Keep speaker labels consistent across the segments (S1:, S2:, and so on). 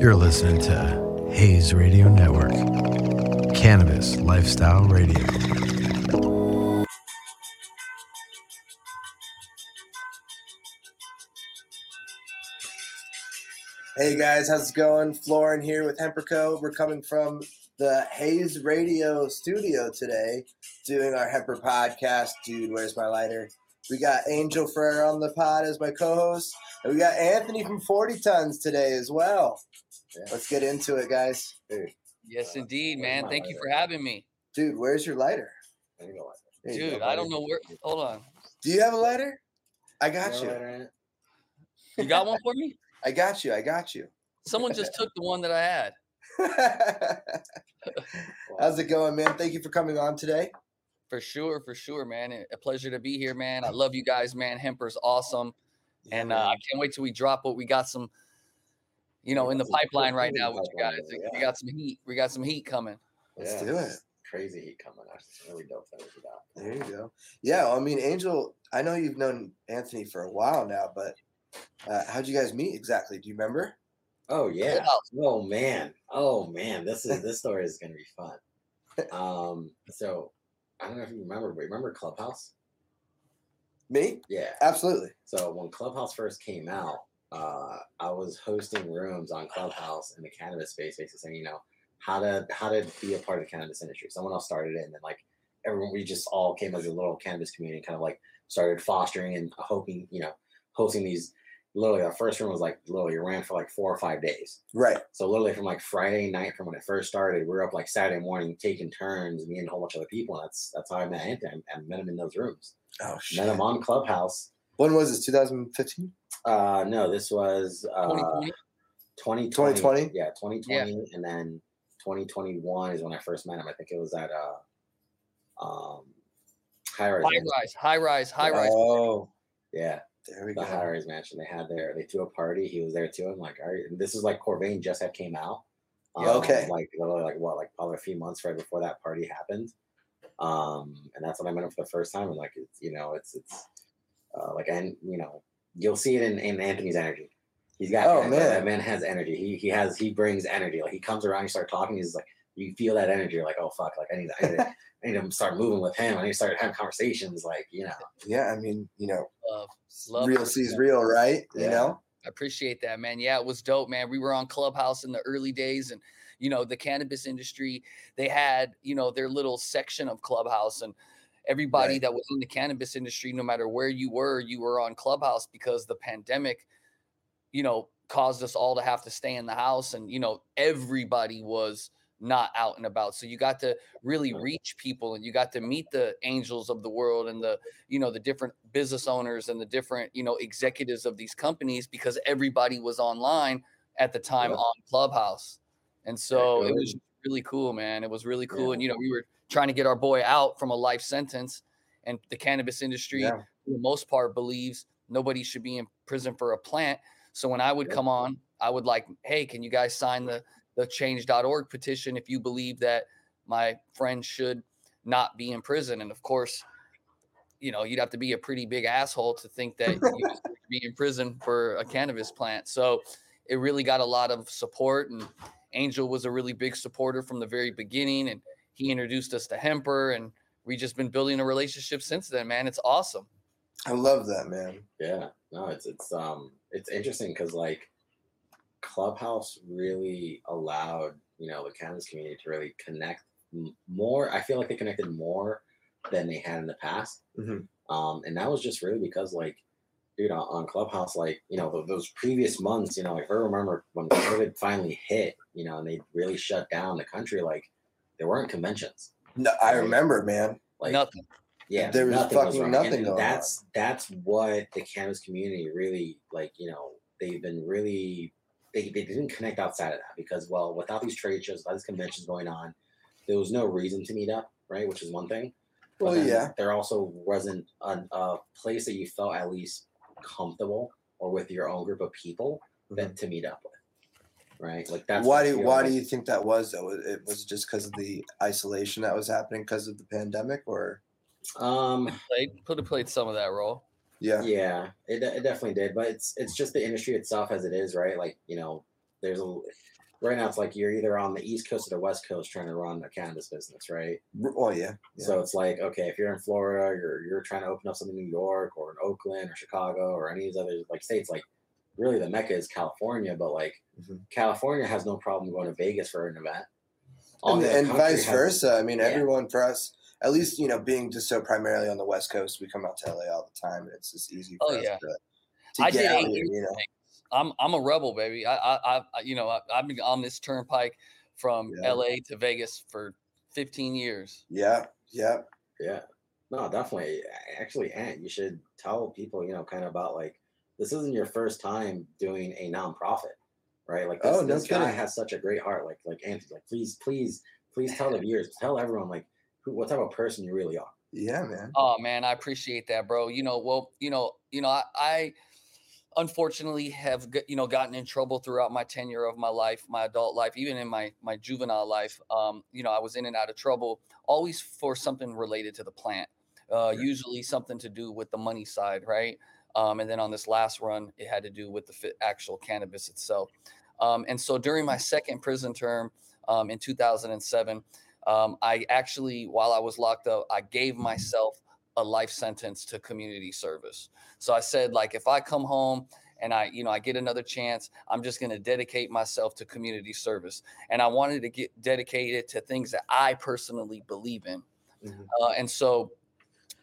S1: You're listening to Hayes Radio Network, Cannabis Lifestyle Radio.
S2: Hey guys, how's it going? Florin here with Hemperco. We're coming from the Hayes Radio studio today, doing our Hemper podcast. Dude, where's my lighter? We got Angel Ferrer on the pod as my co-host, and we got Anthony from Forty Tons today as well. Let's get into it, guys. Dude,
S3: Yes, indeed, man. Thank you for having me.
S2: dude where's your lighter?
S4: There you go.
S2: There you
S3: Dude,
S2: go,
S3: I don't know where. Hold on.
S2: Do you have a lighter? I got
S4: No
S2: you.
S4: lighter in?
S3: You got one for me?
S2: I got you. I got you.
S3: Someone just took the one that I had.
S2: How's it going, man? Thank you for coming on today.
S3: For sure, for sure, man. A pleasure to be here, man. I love you guys, man. Hemper's awesome. And uh, I can't wait till we drop what we got some, you know,
S4: Yeah,
S3: in the pipeline right now with you
S4: pipeline,
S3: guys. We got some heat. We got some heat coming.
S2: Let's
S4: Yeah,
S2: do it.
S4: Crazy heat coming out. It's really dope things about.
S2: There you go. Yeah, well, I mean, Angel, I know you've known Anthony for a while now, but uh, how'd you guys meet exactly? Do you remember?
S4: Oh yeah. Oh man. Oh man. This is this story is gonna be fun. Um. So I don't know if you remember, but remember Clubhouse?
S2: Me?
S4: Yeah.
S2: Absolutely.
S4: So when Clubhouse first came out, uh, I was hosting rooms on Clubhouse in the cannabis space, basically saying, you know, how to how to be a part of the cannabis industry. Someone else started it, and then like everyone, we just all came as a little cannabis community, and kind of like started fostering and hoping, you know, hosting these. Literally, our first room was like literally it ran for like four or five days.
S2: Right.
S4: So literally from like Friday night from when it first started, we were up like Saturday morning taking turns, me and a whole bunch of other people. And that's that's how I met Anthony. I, I met him in those rooms.
S2: Oh, shit.
S4: Met him on Clubhouse.
S2: When was this? 2015?
S4: Uh no, this was uh
S3: 2020.
S4: 2020.
S2: 2020?
S4: Yeah, 2020. And then 2021 is when I first met him. I think it was at uh um high rise.
S3: High rise, high rise, high rise.
S2: Oh,
S4: Yeah,
S2: there we
S4: the
S2: go.
S4: high rise mansion. They had there, they threw a party. He was there too. I'm like, all right, and this is like Corvain just had came out. Um,
S2: Yeah, okay.
S4: Like literally like what, like probably a few months right before that party happened. Um, and that's when I met him for the first time. And like it's you know, it's it's uh, like and you know, you'll see it in, in Anthony's energy. He's got
S2: Oh,
S4: that-
S2: man.
S4: that man has energy. He he has he brings energy. Like he comes around, you start talking, he's like you feel that energy. You're like, oh fuck, like I need, I need, to, I need to start moving with him. I need to start having conversations. Like you know,
S2: Yeah, I mean, you know,
S3: Love. Love
S2: real
S3: it.
S2: sees real, right? You know?
S3: I appreciate that, man. Yeah, it was dope, man. We were on Clubhouse in the early days, and you know, the cannabis industry, they had you know their little section of Clubhouse, and everybody
S2: Right.
S3: that was in the cannabis industry, no matter where you were, you were on Clubhouse because the pandemic, you know, caused us all to have to stay in the house, and you know, everybody was not out and about so you got to really reach people and you got to meet the angels of the world and the you know the different business owners and the different you know executives of these companies because everybody was online at the time
S4: Yeah.
S3: on clubhouse and so it was really cool man it was really cool
S4: Yeah.
S3: and you know we were trying to get our boy out from a life sentence. And the cannabis industry
S2: Yeah.
S3: for the most part believes nobody should be in prison for a plant. So when i would come on i would like hey can you guys sign the the change.org petition if you believe that my friend should not be in prison? And of course you know you'd have to be a pretty big asshole to think that you be in prison for a cannabis plant. So it really got a lot of support and angel was a really big supporter from the very beginning and he introduced us to hemper and we just been building a relationship since then man it's awesome
S2: I love that, man.
S4: Yeah, no, it's it's um it's interesting because like Clubhouse really allowed you know the cannabis community to really connect more. I feel like they connected more than they had in the past,
S2: Mhm.
S4: um, and that was just really because like dude on, on Clubhouse, like you know those previous months, you know, like I remember when COVID finally hit, you know, and they really shut down the country, like there weren't conventions,
S2: No, I
S4: Right.
S2: remember, man.
S4: like
S3: nothing
S4: yeah
S2: There was
S4: nothing
S2: fucking
S4: wrong.
S2: nothing
S4: And
S2: going
S4: that's that's what the cannabis community really like you know they've been really they, they didn't connect outside of that because well without these trade shows without these conventions going on there was no reason to meet up right which is one thing But
S2: Well, yeah.
S4: there also wasn't a, a place that you felt at least comfortable or with your own group of people that mm-hmm. to meet up with right like that's
S2: Mm-hmm. why do why do you think that was though? It it was just because of the isolation that was happening because of the pandemic, or
S4: um
S3: played could have played some of that role
S2: yeah,
S4: Yeah, it, it definitely did, but it's it's just the industry itself as it is, right? Like you know, there's a right now it's like you're either on the East Coast or the West Coast trying to run a cannabis business, right?
S2: Oh yeah. yeah.
S4: So it's like, okay, if you're in Florida, you're you're trying to open up something in New York or in Oakland or Chicago or any of these other like states, like really the mecca is California, but like
S2: Mhm.
S4: California has no problem going to Vegas for an event. All
S2: and, and
S4: country
S2: vice
S4: has-
S2: versa. I mean,
S4: Yeah.
S2: everyone for us, at least you know, being just so primarily on the West Coast, we come out to LA all the time, and it's just easy for
S3: Oh,
S2: us
S3: yeah.
S2: to, to
S3: I
S2: get
S3: did
S2: out here, you know
S3: I'm, I'm a rebel, baby. I I, I you know I, I've been on this turnpike from
S2: Yeah.
S3: L.A. to Vegas for 15 years.
S2: yeah, yeah,
S4: Yeah. No, definitely. Actually, Ant, you should tell people, you know, kind of about like this isn't your first time doing a nonprofit, right? Like this,
S2: Oh,
S4: this guy
S2: kidding.
S4: has such a great heart. Like like Ant, like please, please, please tell the viewers, tell everyone like who what type of person you really are.
S2: yeah, man.
S3: Oh man, I appreciate that, bro. You know, well, you know, you know, I, I unfortunately have you know gotten in trouble throughout my tenure of my life, my adult life, even in my my juvenile life. Um, you know, I was in and out of trouble, always for something related to the plant. Uh, usually something to do with the money side, right? Um, and then on this last run, it had to do with the fi- actual cannabis itself. Um, and so during my second prison term um, in 2007, um, I actually, while I was locked up, I gave myself a life sentence to community service. So I said, like, if I come home and I, you know, I get another chance, I'm just going to dedicate myself to community service. And I wanted to get dedicated to things that I personally believe in.
S2: Mhm.
S3: Uh, and so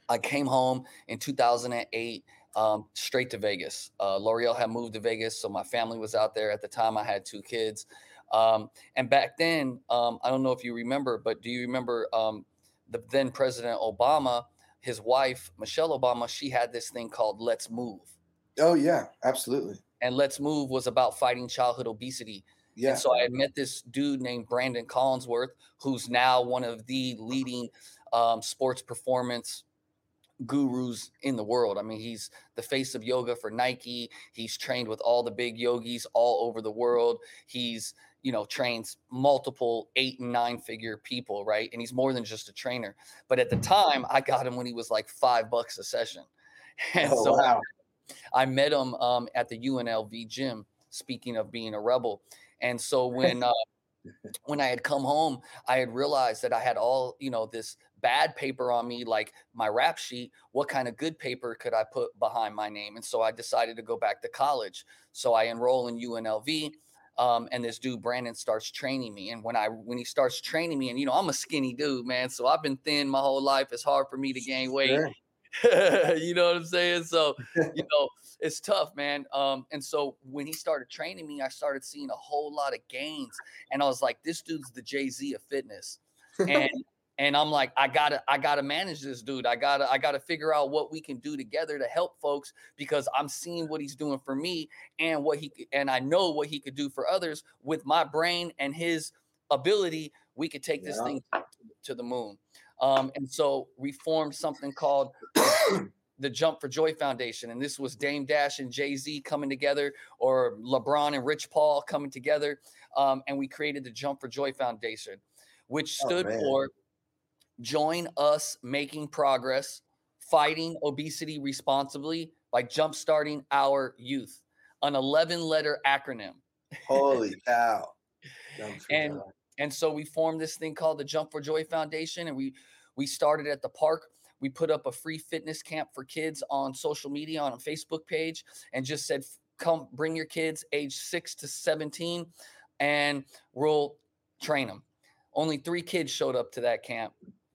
S3: I came home in 2008, um, straight to Vegas. Uh, Loriel had moved to Vegas, so my family was out there. At the time, I had two kids. Um, and back then, um, I don't know if you remember, but do you remember um, the then President Obama, his wife, Michelle Obama, she had this thing called Let's Move.
S2: Oh yeah, absolutely.
S3: And Let's Move was about fighting childhood obesity.
S2: Yeah.
S3: And so I had met this dude named Brandon Collinsworth, who's now one of the leading um, sports performance gurus in the world. I mean, he's the face of yoga for Nike. He's trained with all the big yogis all over the world. He's, you know, trains multiple eight and nine figure people, right? And he's more than just a trainer. But at the time, I got him when he was like five bucks a session. And
S2: Oh,
S3: so
S2: wow.
S3: I met him um, at the UNLV gym. Speaking of being a rebel, and so when uh, when I had come home, I had realized that I had all you know this bad paper on me, like my rap sheet. What kind of good paper could I put behind my name? And so I decided to go back to college. So I enroll in UNLV. Um, and this dude Brandon starts training me, and when I when he starts training me, and you know I'm a skinny dude, man, so I've been thin my whole life. It's hard for me to gain weight.
S2: Sure.
S3: you know what I'm saying? So, you know, it's tough, man. Um, and so when he started training me, I started seeing a whole lot of gains. And I was like, this dude's the Jay-Z of fitness. And and I'm like, I gotta, I gotta manage this dude. I gotta, I gotta figure out what we can do together to help folks because I'm seeing what he's doing for me and what he and I know what he could do for others with my brain and his ability. We could take this
S4: Yeah.
S3: thing to, to the moon. Um, and so we formed something called the Jump for Joy Foundation. And this was Dame Dash and Jay Z coming together, or LeBron and Rich Paul coming together. Um, and we created the Jump for Joy Foundation, which
S2: Oh,
S3: stood
S2: man.
S3: for Join Us Making Progress, Fighting Obesity Responsibly by Jumpstarting Our Youth, an 11 letter acronym.
S2: Holy cow.
S3: And-
S2: joy.
S3: And so we formed this thing called the Jump for Joy Foundation, and we we started at the park. We put up a free fitness camp for kids on social media on a Facebook page, and just said, "Come, bring your kids, age six to seventeen, and we'll train them." Only three kids showed up to that camp,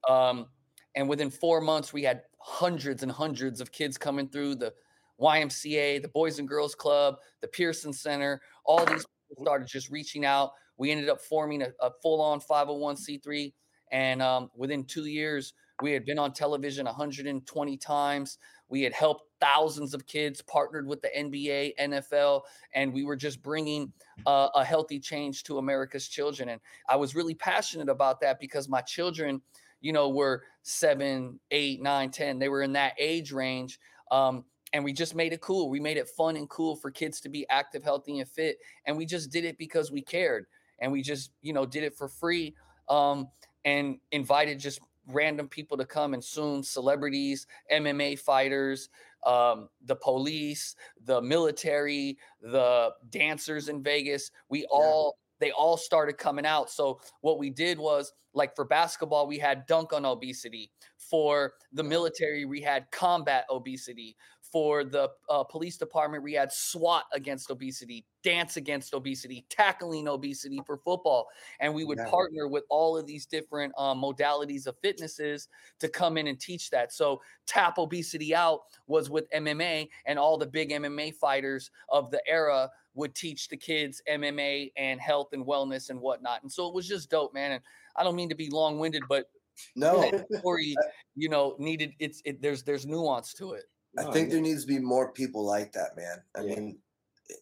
S3: um, and within four months, we had hundreds and hundreds of kids coming through the YMCA, the Boys and Girls Club, the Pearson Center. All these people started just reaching out. We ended up forming a, a full-on 501c3, and um, within two years, we had been on television 120 times. We had helped thousands of kids, partnered with the NBA, NFL, and we were just bringing uh, a healthy change to America's children. And I was really passionate about that because my children, you know, were seven, eight, nine, ten. They were in that age range. Um, and we just made it cool. We made it fun and cool for kids to be active, healthy, and fit. And we just did it because we cared. And we just, you know, did it for free um, and invited just random people to come and soon celebrities, MMA fighters, um, the police, the military, the dancers in Vegas. We all they all started coming out. So what we did was like for basketball, we had dunk on obesity. For the military, we had combat obesity. For the uh, police department, we had SWAT against obesity, dance against obesity, tackling obesity for football. And we would
S2: Yeah.
S3: partner with all of these different um, modalities of fitnesses to come in and teach that. So tap obesity out was with MMA, and all the big MMA fighters of the era would teach the kids MMA and health and wellness and whatnot. And so it was just dope, man. And I don't mean to be long winded, but
S2: No,
S3: story, you know, needed it's it, there's there's nuance to it.
S2: I
S4: No,
S2: think
S4: yeah.
S2: there needs to be more people like that, man. I
S4: Yeah.
S2: mean,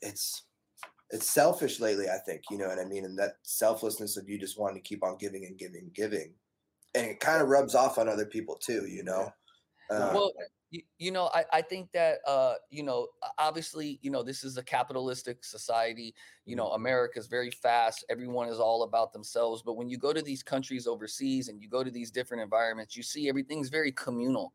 S2: it's it's selfish lately. I think you know what I mean, and that selflessness of you just wanting to keep on giving and giving and giving, and it kind of rubs off on other people too. You know, uh,
S3: Well, you, you know, I, I think that uh, you know, obviously, you know, this is a capitalistic society. You know, America's very fast. Everyone is all about themselves. But when you go to these countries overseas and you go to these different environments, you see everything's very communal,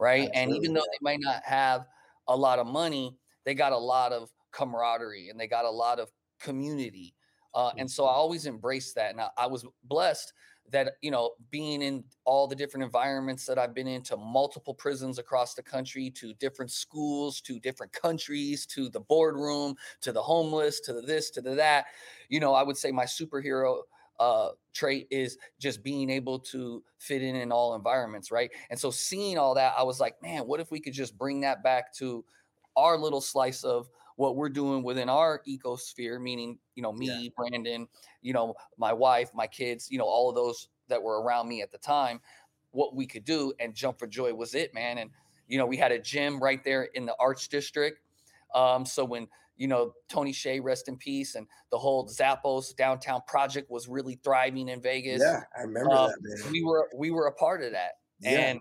S3: right? and even though they might not have a lot of money, they got a lot of camaraderie and they got a lot of community. Uh, and so I always embrace that. And I, I was blessed that, you know, being in all the different environments that I've been in, to multiple prisons across the country, to different schools, to different countries, to the boardroom, to the homeless, to the this, to the that. You know, I would say my superhero uh, trait is just being able to fit in in all environments, right? And so seeing all that, I was like, man, what if we could just bring that back to our little slice of what we're doing within our ecosphere, meaning, you know, me,
S2: Yeah.
S3: Brandon, you know, my wife, my kids, you know, all of those that were around me at the time, what we could do. And Jump for Joy was it, man. And, you know, we had a gym right there in the Arts District. Um, so when, you know, Tony Hsieh, rest in peace, and the whole Zappos downtown project was really thriving in Vegas
S2: yeah, I remember
S3: um,
S2: that, man.
S3: we were we were a part of that
S2: Yeah.
S3: and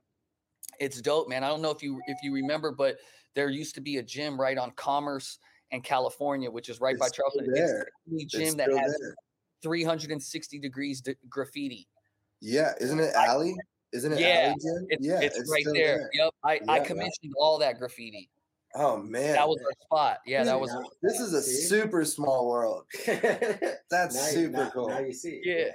S3: it's dope man i don't know if you if you remember but there used to be a gym right on commerce and california which is right by
S2: It's still
S3: charleston it's
S2: there.
S3: the only
S2: It's
S3: gym that has
S2: there.
S3: 360 degrees d- graffiti
S2: Yeah, isn't it Alley? Isn't it
S3: Yeah,
S2: Alley Gym?
S3: it's,
S2: yeah,
S3: it's, right
S2: still
S3: there. yep i i
S2: Yeah, yeah.
S3: commissioned all that graffiti
S2: Oh man,
S3: that was our spot yeah that was
S4: Now-
S2: this is a
S4: See?
S2: super small world. That's
S4: Now
S2: super
S4: now-
S2: cool.
S4: Now you see.
S3: yeah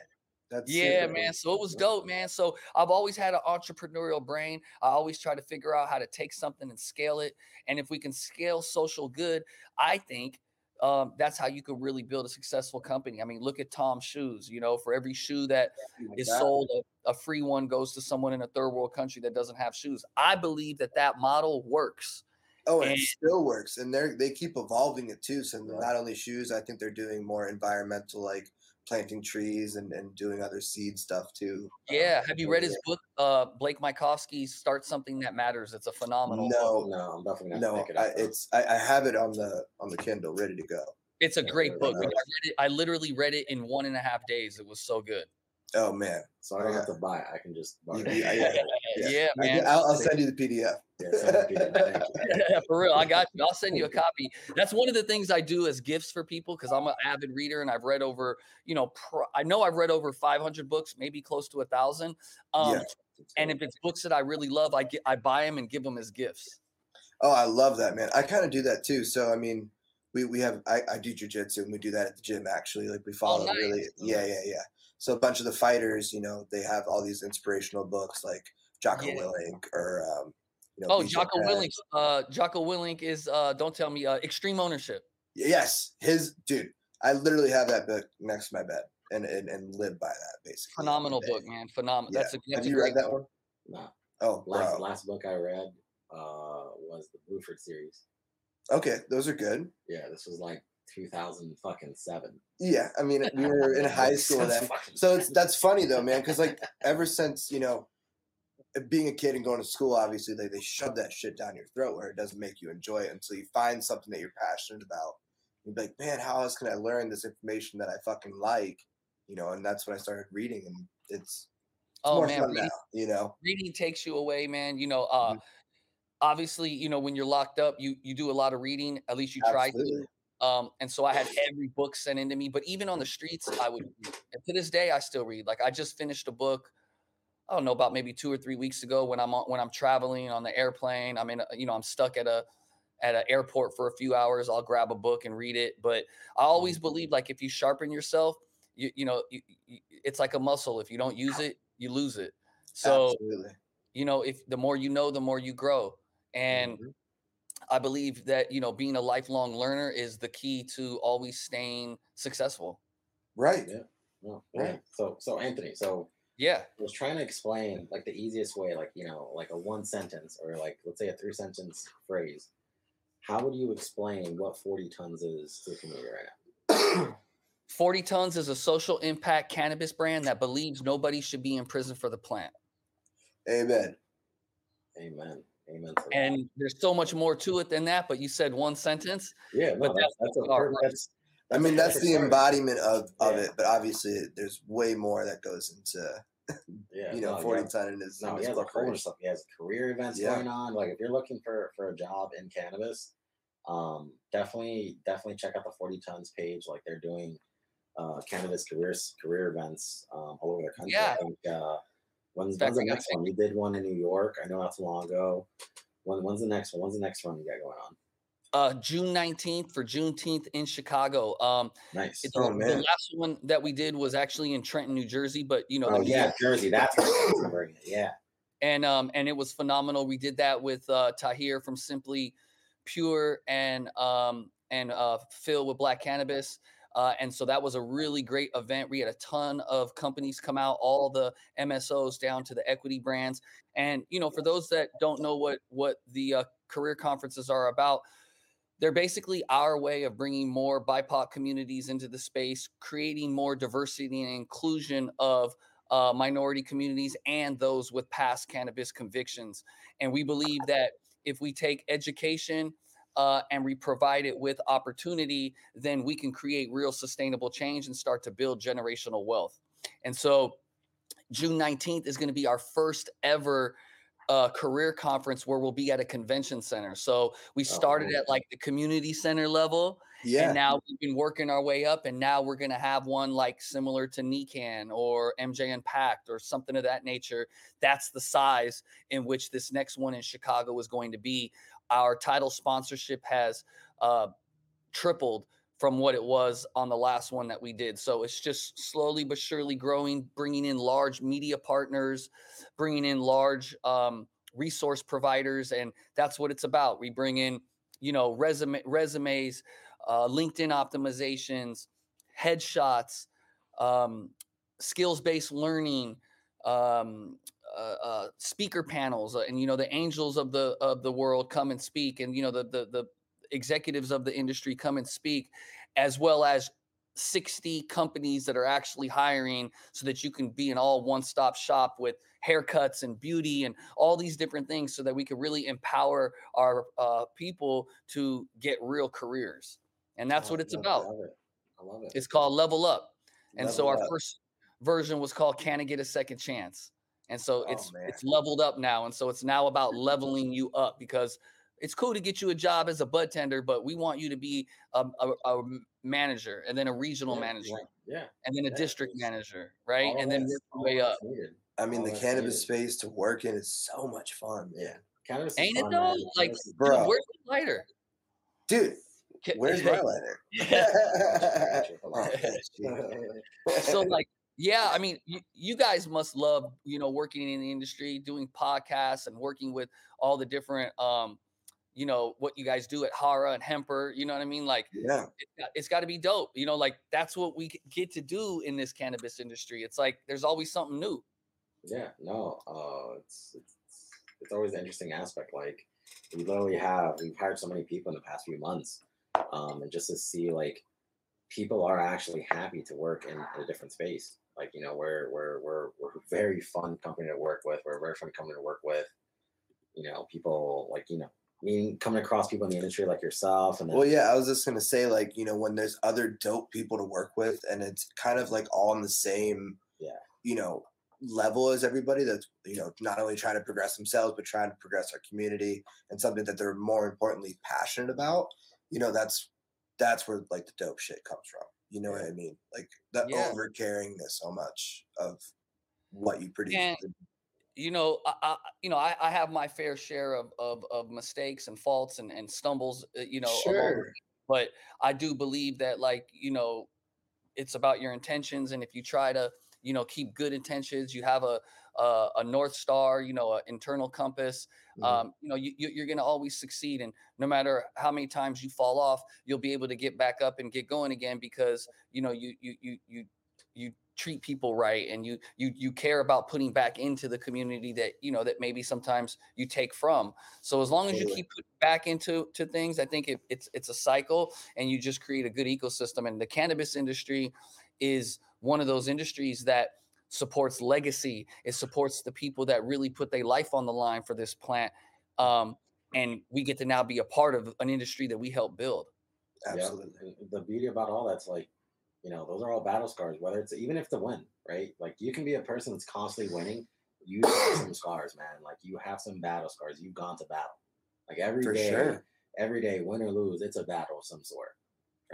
S2: That's
S3: Yeah, man.
S2: cool.
S3: So it was dope, man. So I've always had an entrepreneurial brain. I always try to figure out how to take something and scale it. And if we can scale social good, I think um, that's how you could really build a successful company. I mean, look at Tom's shoes. You know, for every shoe that is sold, a, a free one goes to someone in a third world country that doesn't have shoes. I believe that that model works.
S2: Oh, and it still works, and they're they keep evolving it too. So
S4: Right.
S2: not only shoes, I think they're doing more environmental, like planting trees and, and doing other seed stuff too. Um,
S3: Yeah. Have you read his book, uh, Blake Mycoskie's Start Something That Matters? It's a phenomenal book.
S2: No,
S4: No, I'm definitely
S2: no,
S4: it
S2: I, it's I, I have it on the on the Kindle, ready to go.
S3: It's a great book. I read it, I literally read it in one and a half days. It was so good.
S2: Oh man,
S4: so I don't have to buy it. I can just buy it.
S2: you- yeah, yeah.
S3: Yeah,
S2: I,
S3: man.
S2: will I'll send you the PDF.
S4: Yeah, send it to me. Thank you.
S3: For real, I got you. I'll send you a copy. That's one of the things I do as gifts for people because I'm an avid reader and I've read over, you know, pro- I know I've read over 500 books, maybe close to a thousand. Um,
S2: Yeah.
S3: And if it's books that I really love, I get, I buy them and give them as gifts.
S2: Oh, I love that, man. I kind of do that too. So I mean, we we have I, I do jujitsu and we do that at the gym actually. Like we follow
S3: nice.
S2: really yeah, yeah, yeah. So a bunch of the fighters, you know, they have all these inspirational books like Jocko
S3: Yeah.
S2: Willink or um, you know,
S3: Oh,
S2: BJ
S3: Jocko
S2: Penn.
S3: Willink. Uh, Jocko Willink is, uh, don't tell me, uh, Extreme Ownership.
S2: Yes, his dude. I literally have that book next to my bed and and, and live by that basically.
S3: Phenomenal book, man. Phenomenal.
S2: Yeah.
S3: That's a, that's
S2: Have you
S3: great
S2: read that one?
S4: No.
S2: Oh,
S4: Last
S2: bro.
S4: last book I read uh was the Bluford series.
S2: Okay, those are good.
S4: Yeah, this was like 2000 fucking seven.
S2: Yeah, I mean, we were in high school then. So it's that's funny though, man, because like ever since you know being a kid and going to school, obviously they, they shove that shit down your throat where it doesn't make you enjoy it until you find something that you're passionate about. You'd be like, man, how else can I learn this information that I fucking like? You know, and that's when I started reading, and it's, it's
S3: Oh,
S2: more
S3: man.
S2: fun
S3: reading-
S2: now. You know,
S3: reading takes you away, man. You know, uh,
S2: Mhm.
S3: obviously, you know, when you're locked up, you you do a lot of reading. At least you try to. Um, and so I had every book sent into me. But even on the streets, I would. read. And to this day, I still read. Like I just finished a book I don't know about maybe two or three weeks ago when I'm on, when I'm traveling on the airplane. I'm in, a, you know, I'm stuck at a at an airport for a few hours. I'll grab a book and read it. But I always
S2: Mm-hmm.
S3: believe like if you sharpen yourself, you you know, you, you, it's like a muscle. If you don't use it, you lose it. So
S2: Absolutely.
S3: you know, if the more you know, the more you grow. And
S2: Mm-hmm.
S3: I believe that you know being a lifelong learner is the key to always staying successful.
S2: Right.
S4: Yeah. Yeah.
S2: Right.
S4: So so Anthony, so
S3: Yeah.
S4: I was trying to explain like the easiest way, like you know, like a one sentence or like let's say a three sentence phrase. How would you explain what 40 tons is to the community right now?
S3: 40 Tons is a social impact cannabis brand that believes nobody should be in prison for the plant.
S2: Amen.
S4: Amen. Amen.
S3: And there's so much more to it than that, but you said one sentence.
S4: yeah, no,
S3: but
S4: that's,
S3: that's
S4: that's, a
S3: what we are,
S4: per-
S3: right?
S4: that's,
S2: I
S4: a
S2: mean, that's the
S4: start.
S2: embodiment of, of
S4: Yeah.
S2: it, but obviously there's way more that goes into,
S4: Yeah,
S2: you know,
S4: no,
S2: 40
S4: yeah.
S2: ton in his,
S4: No,
S2: in
S4: he has a whole bunch of
S2: corporation.
S4: stuff. He has career events
S2: Yeah.
S4: going on. Like if you're looking for for a job in cannabis, um, definitely definitely check out the 40 tons page. Like they're doing uh cannabis careers career events um, all over the country.
S3: Yeah.
S4: I think uh when's, when's the next one? You did one in New York. I know that's long ago. When, when's the next one? When's the next one you got going on?
S3: Uh, June 19th for Juneteenth in Chicago. Um,
S4: Nice.
S2: Oh,
S3: the
S2: man.
S3: last one that we did was actually in Trenton, New Jersey, but you know,
S4: Oh
S3: the
S4: yeah, Jersey. That's where I was gonna bring it. Yeah.
S3: and um and it was phenomenal. We did that with uh Tahir from Simply Pure and um and uh Phil with Black Cannabis. Uh, and so that was a really great event. We had a ton of companies come out, all the MSOs down to the equity brands. And you know, for those that don't know what what the uh, career conferences are about, they're basically our way of bringing more BIPOC communities into the space, creating more diversity and inclusion of uh, minority communities and those with past cannabis convictions. And we believe that if we take education uh, and we provide it with opportunity, then we can create real sustainable change and start to build generational wealth. And so, June 19th is going to be our first ever uh, career conference where we'll be at a convention center. So we started
S4: cool.
S3: at like the community center level,
S2: Yeah.
S3: and now we've been working our way up, and now we're gonna have one like similar to NECANN or MJ Unpacked or something of that nature. That's the size in which this next one in Chicago is going to be. Our title sponsorship has uh, tripled from what it was on the last one that we did. So it's just slowly but surely growing, bringing in large media partners, bringing in large um, resource providers, and that's what it's about. We bring in, you know, resume resumes, uh, LinkedIn optimizations, headshots, um, skills based learning. Um, uh, uh, speaker panels, uh, and you know the angels of the of the world come and speak, and you know the the the executives of the industry come and speak, as well as 60 companies that are actually hiring so that you can be an all one stop shop with haircuts and beauty and all these different things so that we can really empower our uh, people to get real careers. And that's
S4: Oh,
S3: what it's
S4: I
S3: about.
S4: love it. I love it.
S3: It's called Level Up. And so our
S2: Up.
S3: first version was called Can I Get a Second Chance? And so
S2: Oh,
S3: it's
S2: man.
S3: it's leveled up now. And so it's now about leveling you up because it's cool to get you a job as a bud tender, but we want you to be um, a, a, a manager and then a regional
S4: Yeah,
S3: manager
S4: Yeah. yeah.
S3: and then a
S4: Yeah,
S3: district manager, right?
S4: All
S3: And then
S4: that's-
S3: work your
S4: all
S3: way up.
S4: that's needed.
S2: I mean,
S4: all
S2: the cannabis
S4: needed.
S2: space to work in is so much fun, man.
S4: Yeah. Cannabis is
S3: Ain't it though?
S4: man.
S3: Like,
S4: Cannabis is-
S2: Bro.
S3: where's the lighter?
S2: Dude, where's my lighter?
S4: Oh,
S3: so like yeah i mean you, you guys must love you know working in the industry doing podcasts and working with all the different um you know what you guys do at hara and hemper you know what i mean like
S2: yeah,
S3: it, it's got to be dope you know like that's what we get to do in this cannabis industry it's like there's always something new
S4: Yeah, no, uh, it's, it's it's always an interesting aspect. Like we literally have we've hired so many people in the past few months, um, and just to see like people are actually happy to work in, in a different space. Like you know, we're we're we're we're a very fun company to work with. We're a very fun company to work with. You know, people like you know, I mean, coming across people in the industry like yourself, and then,
S2: Well, yeah, I was just gonna say, like, you know, when there's other dope people to work with, and it's kind of like all on the same,
S4: Yeah.
S2: you know, level as everybody. That's you know, not only trying to progress themselves, but trying to progress our community and something that they're more importantly passionate about. You know, that's that's where like the dope shit comes from. You know what I mean? Like the
S3: Yeah.
S2: over caringness so much of what you produce.
S3: And- you know, I, I you know, I, I have my fair share of of, of mistakes and faults and, and stumbles, uh, you know,
S2: Sure.
S3: but I do believe that like, you know, it's about your intentions. And if you try to, you know, keep good intentions, you have a a, a north star, you know, an internal compass.
S2: Mhm.
S3: Um, you know, you, you- you're going to always succeed, and no matter how many times you fall off, you'll be able to get back up and get going again because you know you you you you you treat people right and you you you care about putting back into the community that you know that maybe sometimes you take from so as long as you keep putting back into to things i think it, it's it's a cycle and you just create a good ecosystem and the cannabis industry is one of those industries that supports legacy it supports the people that really put their life on the line for this plant um, and we get to now be a part of an industry that we help build
S2: Absolutely.
S4: And The beauty about all that's like, you know, those are all battle scars, whether it's even if the win, right? Like you can be a person that's constantly winning. You have some scars, man. Like you have some battle scars. You've gone to battle. Like every
S2: For
S4: day,
S2: sure.
S4: every day, win or lose, it's a battle of some sort.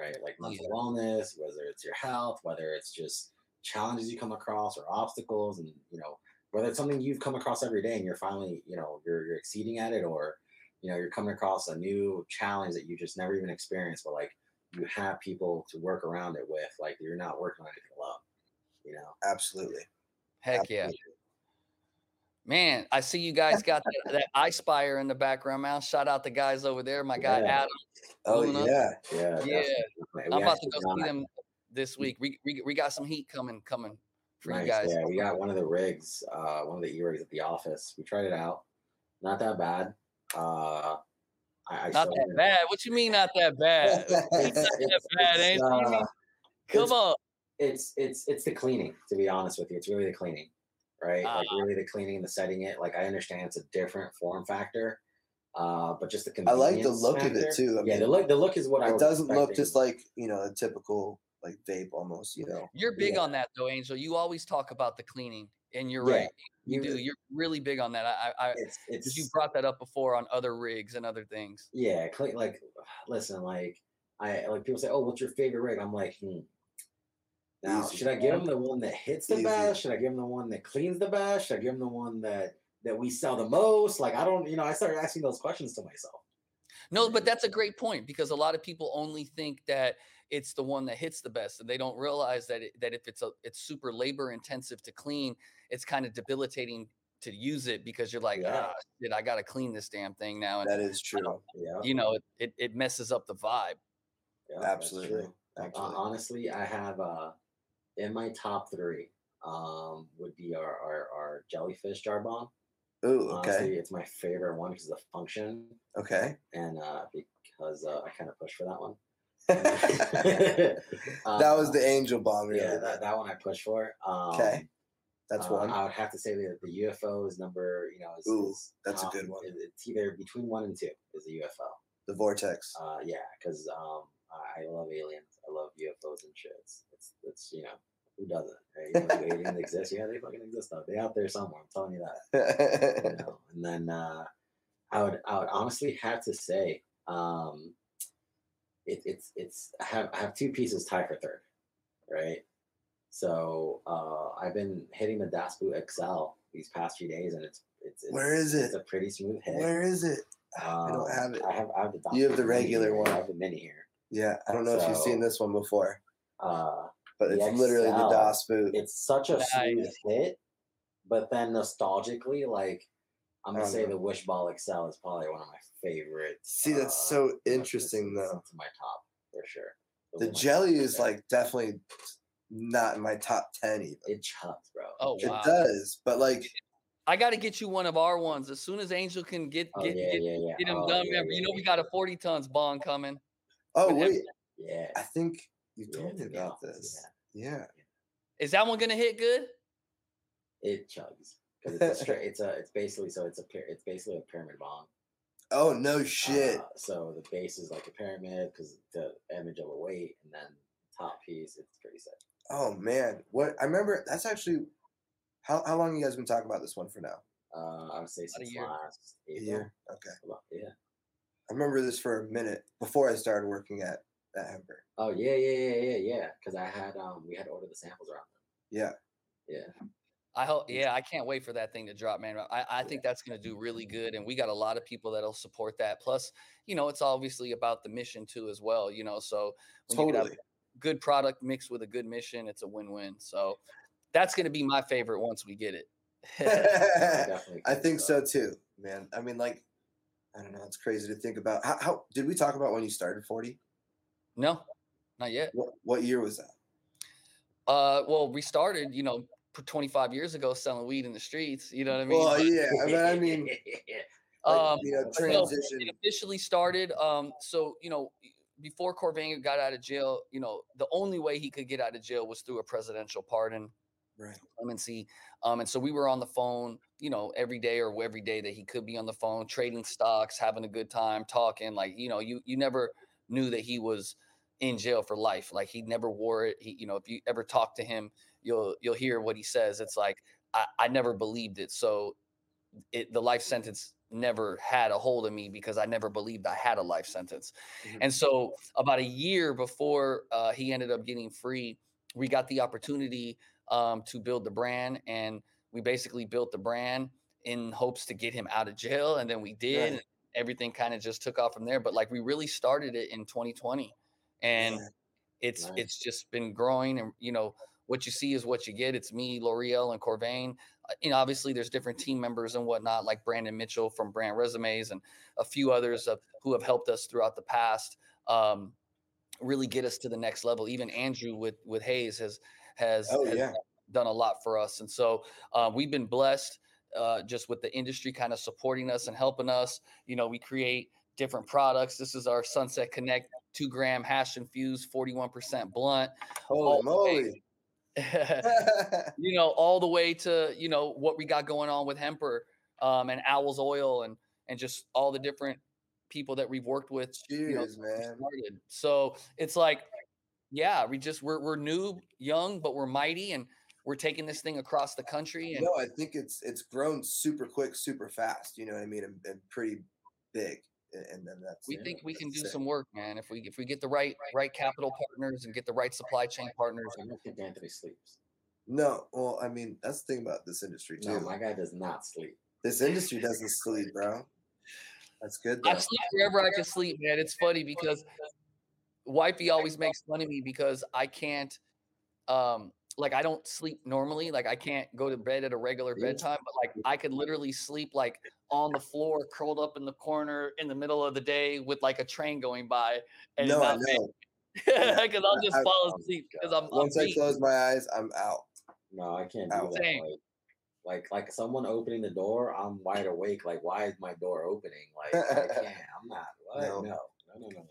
S4: Right? Like mental
S3: Yeah.
S4: wellness, whether it's your health, whether it's just challenges you come across or obstacles, and you know, whether it's something you've come across every day and you're finally, you know, you're you're exceeding at it, or you know, you're coming across a new challenge that you just never even experienced, but like you have people to work around it with. Like you're not working on anything alone. You know.
S2: Absolutely.
S3: heck yeah
S2: Absolutely.
S3: Man, I see you guys got that, that spire in the background, man. Shout out the guys over there. My guy
S4: Yeah.
S3: Adam.
S2: Oh
S3: on.
S2: yeah.
S4: Yeah.
S3: Yeah. I'm about to go see them this week. We, we, we got some heat coming coming for
S4: Nice,
S3: you guys.
S4: Yeah, we got one of the rigs, uh, one of the e rigs at the office. We tried it out. Not that bad. Uh, I, I
S3: Not that
S4: haven't-
S3: bad. What you mean not that bad? Not that bad, ain't it? You mean-
S4: uh,
S3: Come
S4: it's-
S3: on.
S4: it's it's it's the cleaning to be honest with you it's really the cleaning right like
S3: Ah.
S4: really the cleaning the setting it like i understand it's a different form factor uh but just the convenience.
S2: I like the
S4: convenience
S2: look of it too. I
S4: yeah the look the look is what i
S2: It doesn't look just like you know a typical like vape almost. You know.
S3: You're big
S4: Yeah.
S3: on that though, Angel. You always talk about the cleaning, and you're
S4: Yeah,
S3: right. You do. You're really big on that. I, I, I
S4: it's
S3: you brought that up before on other rigs and other things.
S4: yeah clean like listen like i like people say oh what's your favorite rig i'm like hmm now
S2: Easy.
S4: should i give them the one that hits the
S2: Easy.
S4: best should i give them the one that cleans the best should i give them the one that that we sell the most like i don't you know i started asking those questions to myself
S3: No, but that's a great point because a lot of people only think that it's the one that hits the best, and they don't realize that it, that if it's a it's super labor intensive to clean, it's kind of debilitating to use it because you're like,
S4: Yeah.
S3: ah, shit, I got to clean this damn thing now, and
S2: That is true.
S4: yeah
S3: you know, it, it it messes up the vibe.
S4: Yeah, that's
S2: Absolutely.
S4: true. Uh,
S2: Absolutely.
S4: honestly, I have uh in my top three um would be our our, our jellyfish jar bomb.
S2: Ooh.
S4: Honestly,
S2: Okay.
S4: it's my favorite one because of the function
S2: Okay.
S4: and uh because uh, I kind of pushed for that one.
S2: that was the angel bomb. Really.
S4: yeah that, that one I pushed for. Um,
S2: Okay, That's
S4: uh,
S2: one.
S4: I would have to say that the UFO is number, you know, is,
S2: Ooh,
S4: is
S2: that's a good one.
S4: It's either between one and two is the UFO.
S2: the vortex.
S4: Uh, yeah, because um, I I love aliens. I love UFOs and shit. It's, it's, it's you know, who doesn't? Right? You know, do aliens exist? Yeah, they fucking exist. Though. They out there somewhere. I'm telling you that. You know? And then uh, I would, I would honestly have to say, um, it, it's, it's. I have, I have two pieces tied for third, right? So uh, I've been hitting the Das Boot XL these past few days, and it's, it's, it's
S2: Where is
S4: It's
S2: it?
S4: a pretty smooth hit.
S2: Where is it? I don't
S4: Um,
S2: have it.
S4: I have, I have the. Das
S2: You have the regular one.
S4: I have the mini here.
S2: Yeah, I don't know if you've seen this one before,
S4: Uh,
S2: but
S4: The
S2: it's literally the
S4: XL.
S2: Das Boot.
S4: it's such a smooth hit, but then nostalgically, like I'm gonna say
S2: know.
S4: the Wish Ball XL is probably one of my favorites.
S2: See, that's
S4: uh,
S2: so
S4: you know, it's-
S2: interesting,
S4: it's-
S2: though.
S4: It's my top for sure. Those
S2: The jelly is
S4: pick.
S2: like definitely not in my top ten even.
S4: it chugs, bro.
S3: Oh,
S4: It
S2: It
S3: wow.
S2: does, but like
S3: I got to get you one of our ones as soon as Angel can get
S4: Oh,
S3: get
S4: yeah,
S3: get,
S4: yeah, yeah.
S3: get him
S4: Oh,
S3: done.
S4: yeah,
S3: Remember, you
S4: yeah,
S3: know we got a 40 tons bond coming.
S2: oh
S3: With
S2: wait,
S4: Yeah.
S2: I think you
S4: yeah,
S2: told me about
S4: honest,
S2: this.
S4: Yeah.
S2: Yeah.
S3: Is that one gonna hit good?
S4: It chugs because it's a straight. It's a. It's basically so. It's a. It's basically a pyramid bomb.
S2: Oh no shit.
S4: Uh, so the base is like a pyramid because the image of a weight, and then top piece. It's pretty sick.
S2: oh man. What I remember that's actually how how long you guys been talking about this one for now?
S4: Uh, I would say
S3: a
S4: since
S3: year.
S4: last
S2: A
S4: April.
S2: year. Okay.
S4: About- Yeah.
S2: I remember this for a minute before I started working at at Hemper.
S4: Oh yeah, yeah, yeah, yeah, yeah. Because I had um, we had to order the samples around them.
S2: Yeah.
S4: Yeah.
S3: I hope, yeah, I can't wait for that thing to drop, man. I, I think that's going to do really good. And we got a lot of people that'll support that. Plus, you know, it's obviously about the mission too, as well, you know. So when you
S2: Totally.
S3: have good product mixed with a good mission, it's a win win. So that's going to be my favorite once we get it.
S4: Definitely
S2: I think so too, man. I mean, like, I don't know. It's crazy to think about. How, how did we talk about when you started 40?
S3: No, not yet.
S2: What, what year was that?
S3: Uh, well, we started, you know, 25 years ago selling weed in the streets. You know what I mean?
S2: Well, yeah. I mean, I mean, like,
S3: um,
S2: you know,
S3: no,
S2: transition.
S3: it officially started. Um, so you know, before Corvanga got out of jail, you know, the only way he could get out of jail was through a presidential pardon.
S2: Right.
S3: clemency. Um, and so we were on the phone, you know, every day or every day that he could be on the phone, trading stocks, having a good time, talking. Like, you know, you you never knew that he was in jail for life. Like he never wore it. He, you know, if you ever talk to him, you'll you'll hear what he says. It's like I, I never believed it. So it the life sentence never had a hold of me because I never believed I had a life sentence.
S2: Mhm.
S3: And so about a year before uh, he ended up getting free, we got the opportunity um, to build the brand, and we basically built the brand in hopes to get him out of jail, and then we did.
S2: Right.
S3: Everything kind of just took off from there. But like we really started it in 2020, and
S2: Yeah.
S3: it's
S4: Nice.
S3: it's just been growing, and you know what you see is what you get. It's me, Loriel, and Corvain. Uh, You know, obviously there's different team members and whatnot, like Brandon Mitchell from Brand Resumes, and a few others of, who have helped us throughout the past. Um, really get us to the next level. Even Andrew with with Hayes has has,
S2: Oh,
S3: has
S2: yeah.
S3: done a lot for us, and so uh, we've been blessed uh, just with the industry kind of supporting us and helping us. You know, we create different products. This is our Sunset Connect two gram hash infused, forty one percent blunt.
S2: Holy moly.
S3: you know, all the way to you know what we got going on with Hemper um, and Owl's Oil and and just all the different people that we've worked with. you know,
S2: Cheers,
S3: since we
S2: man.
S3: started. So it's like, yeah, we just we're we're new, young, but we're mighty, and we're taking this thing across the country. And
S2: No, I think it's it's grown super quick, super fast. You know what I mean? And, and pretty big. And then that's
S3: we think we can do some work, man. If we if we get the right right capital partners and get the right supply chain partners.
S4: I don't think Anthony sleeps.
S2: no. Well, I mean, that's the thing about this industry too.
S4: No, my guy does not sleep.
S2: this industry doesn't sleep, bro. That's good.
S3: I
S2: Though.
S3: sleep wherever I can sleep, man. It's funny because wifey always makes fun of me because I can't um like I don't sleep normally. Like I can't go to bed at a regular bedtime, but like I could literally sleep like on the floor, curled up in the corner in the middle of the day with like a train going by and
S2: No, I know.
S3: because I'll just
S2: I-
S3: fall
S4: oh
S3: asleep because I'm, I'm
S2: Once I close my eyes, I'm out.
S4: No, I can't do that. Like, like, like someone opening the door, I'm wide awake. Like, why is my door opening? Like, I can't. I'm not. What?
S2: No.
S4: No, no, no, no, no. no.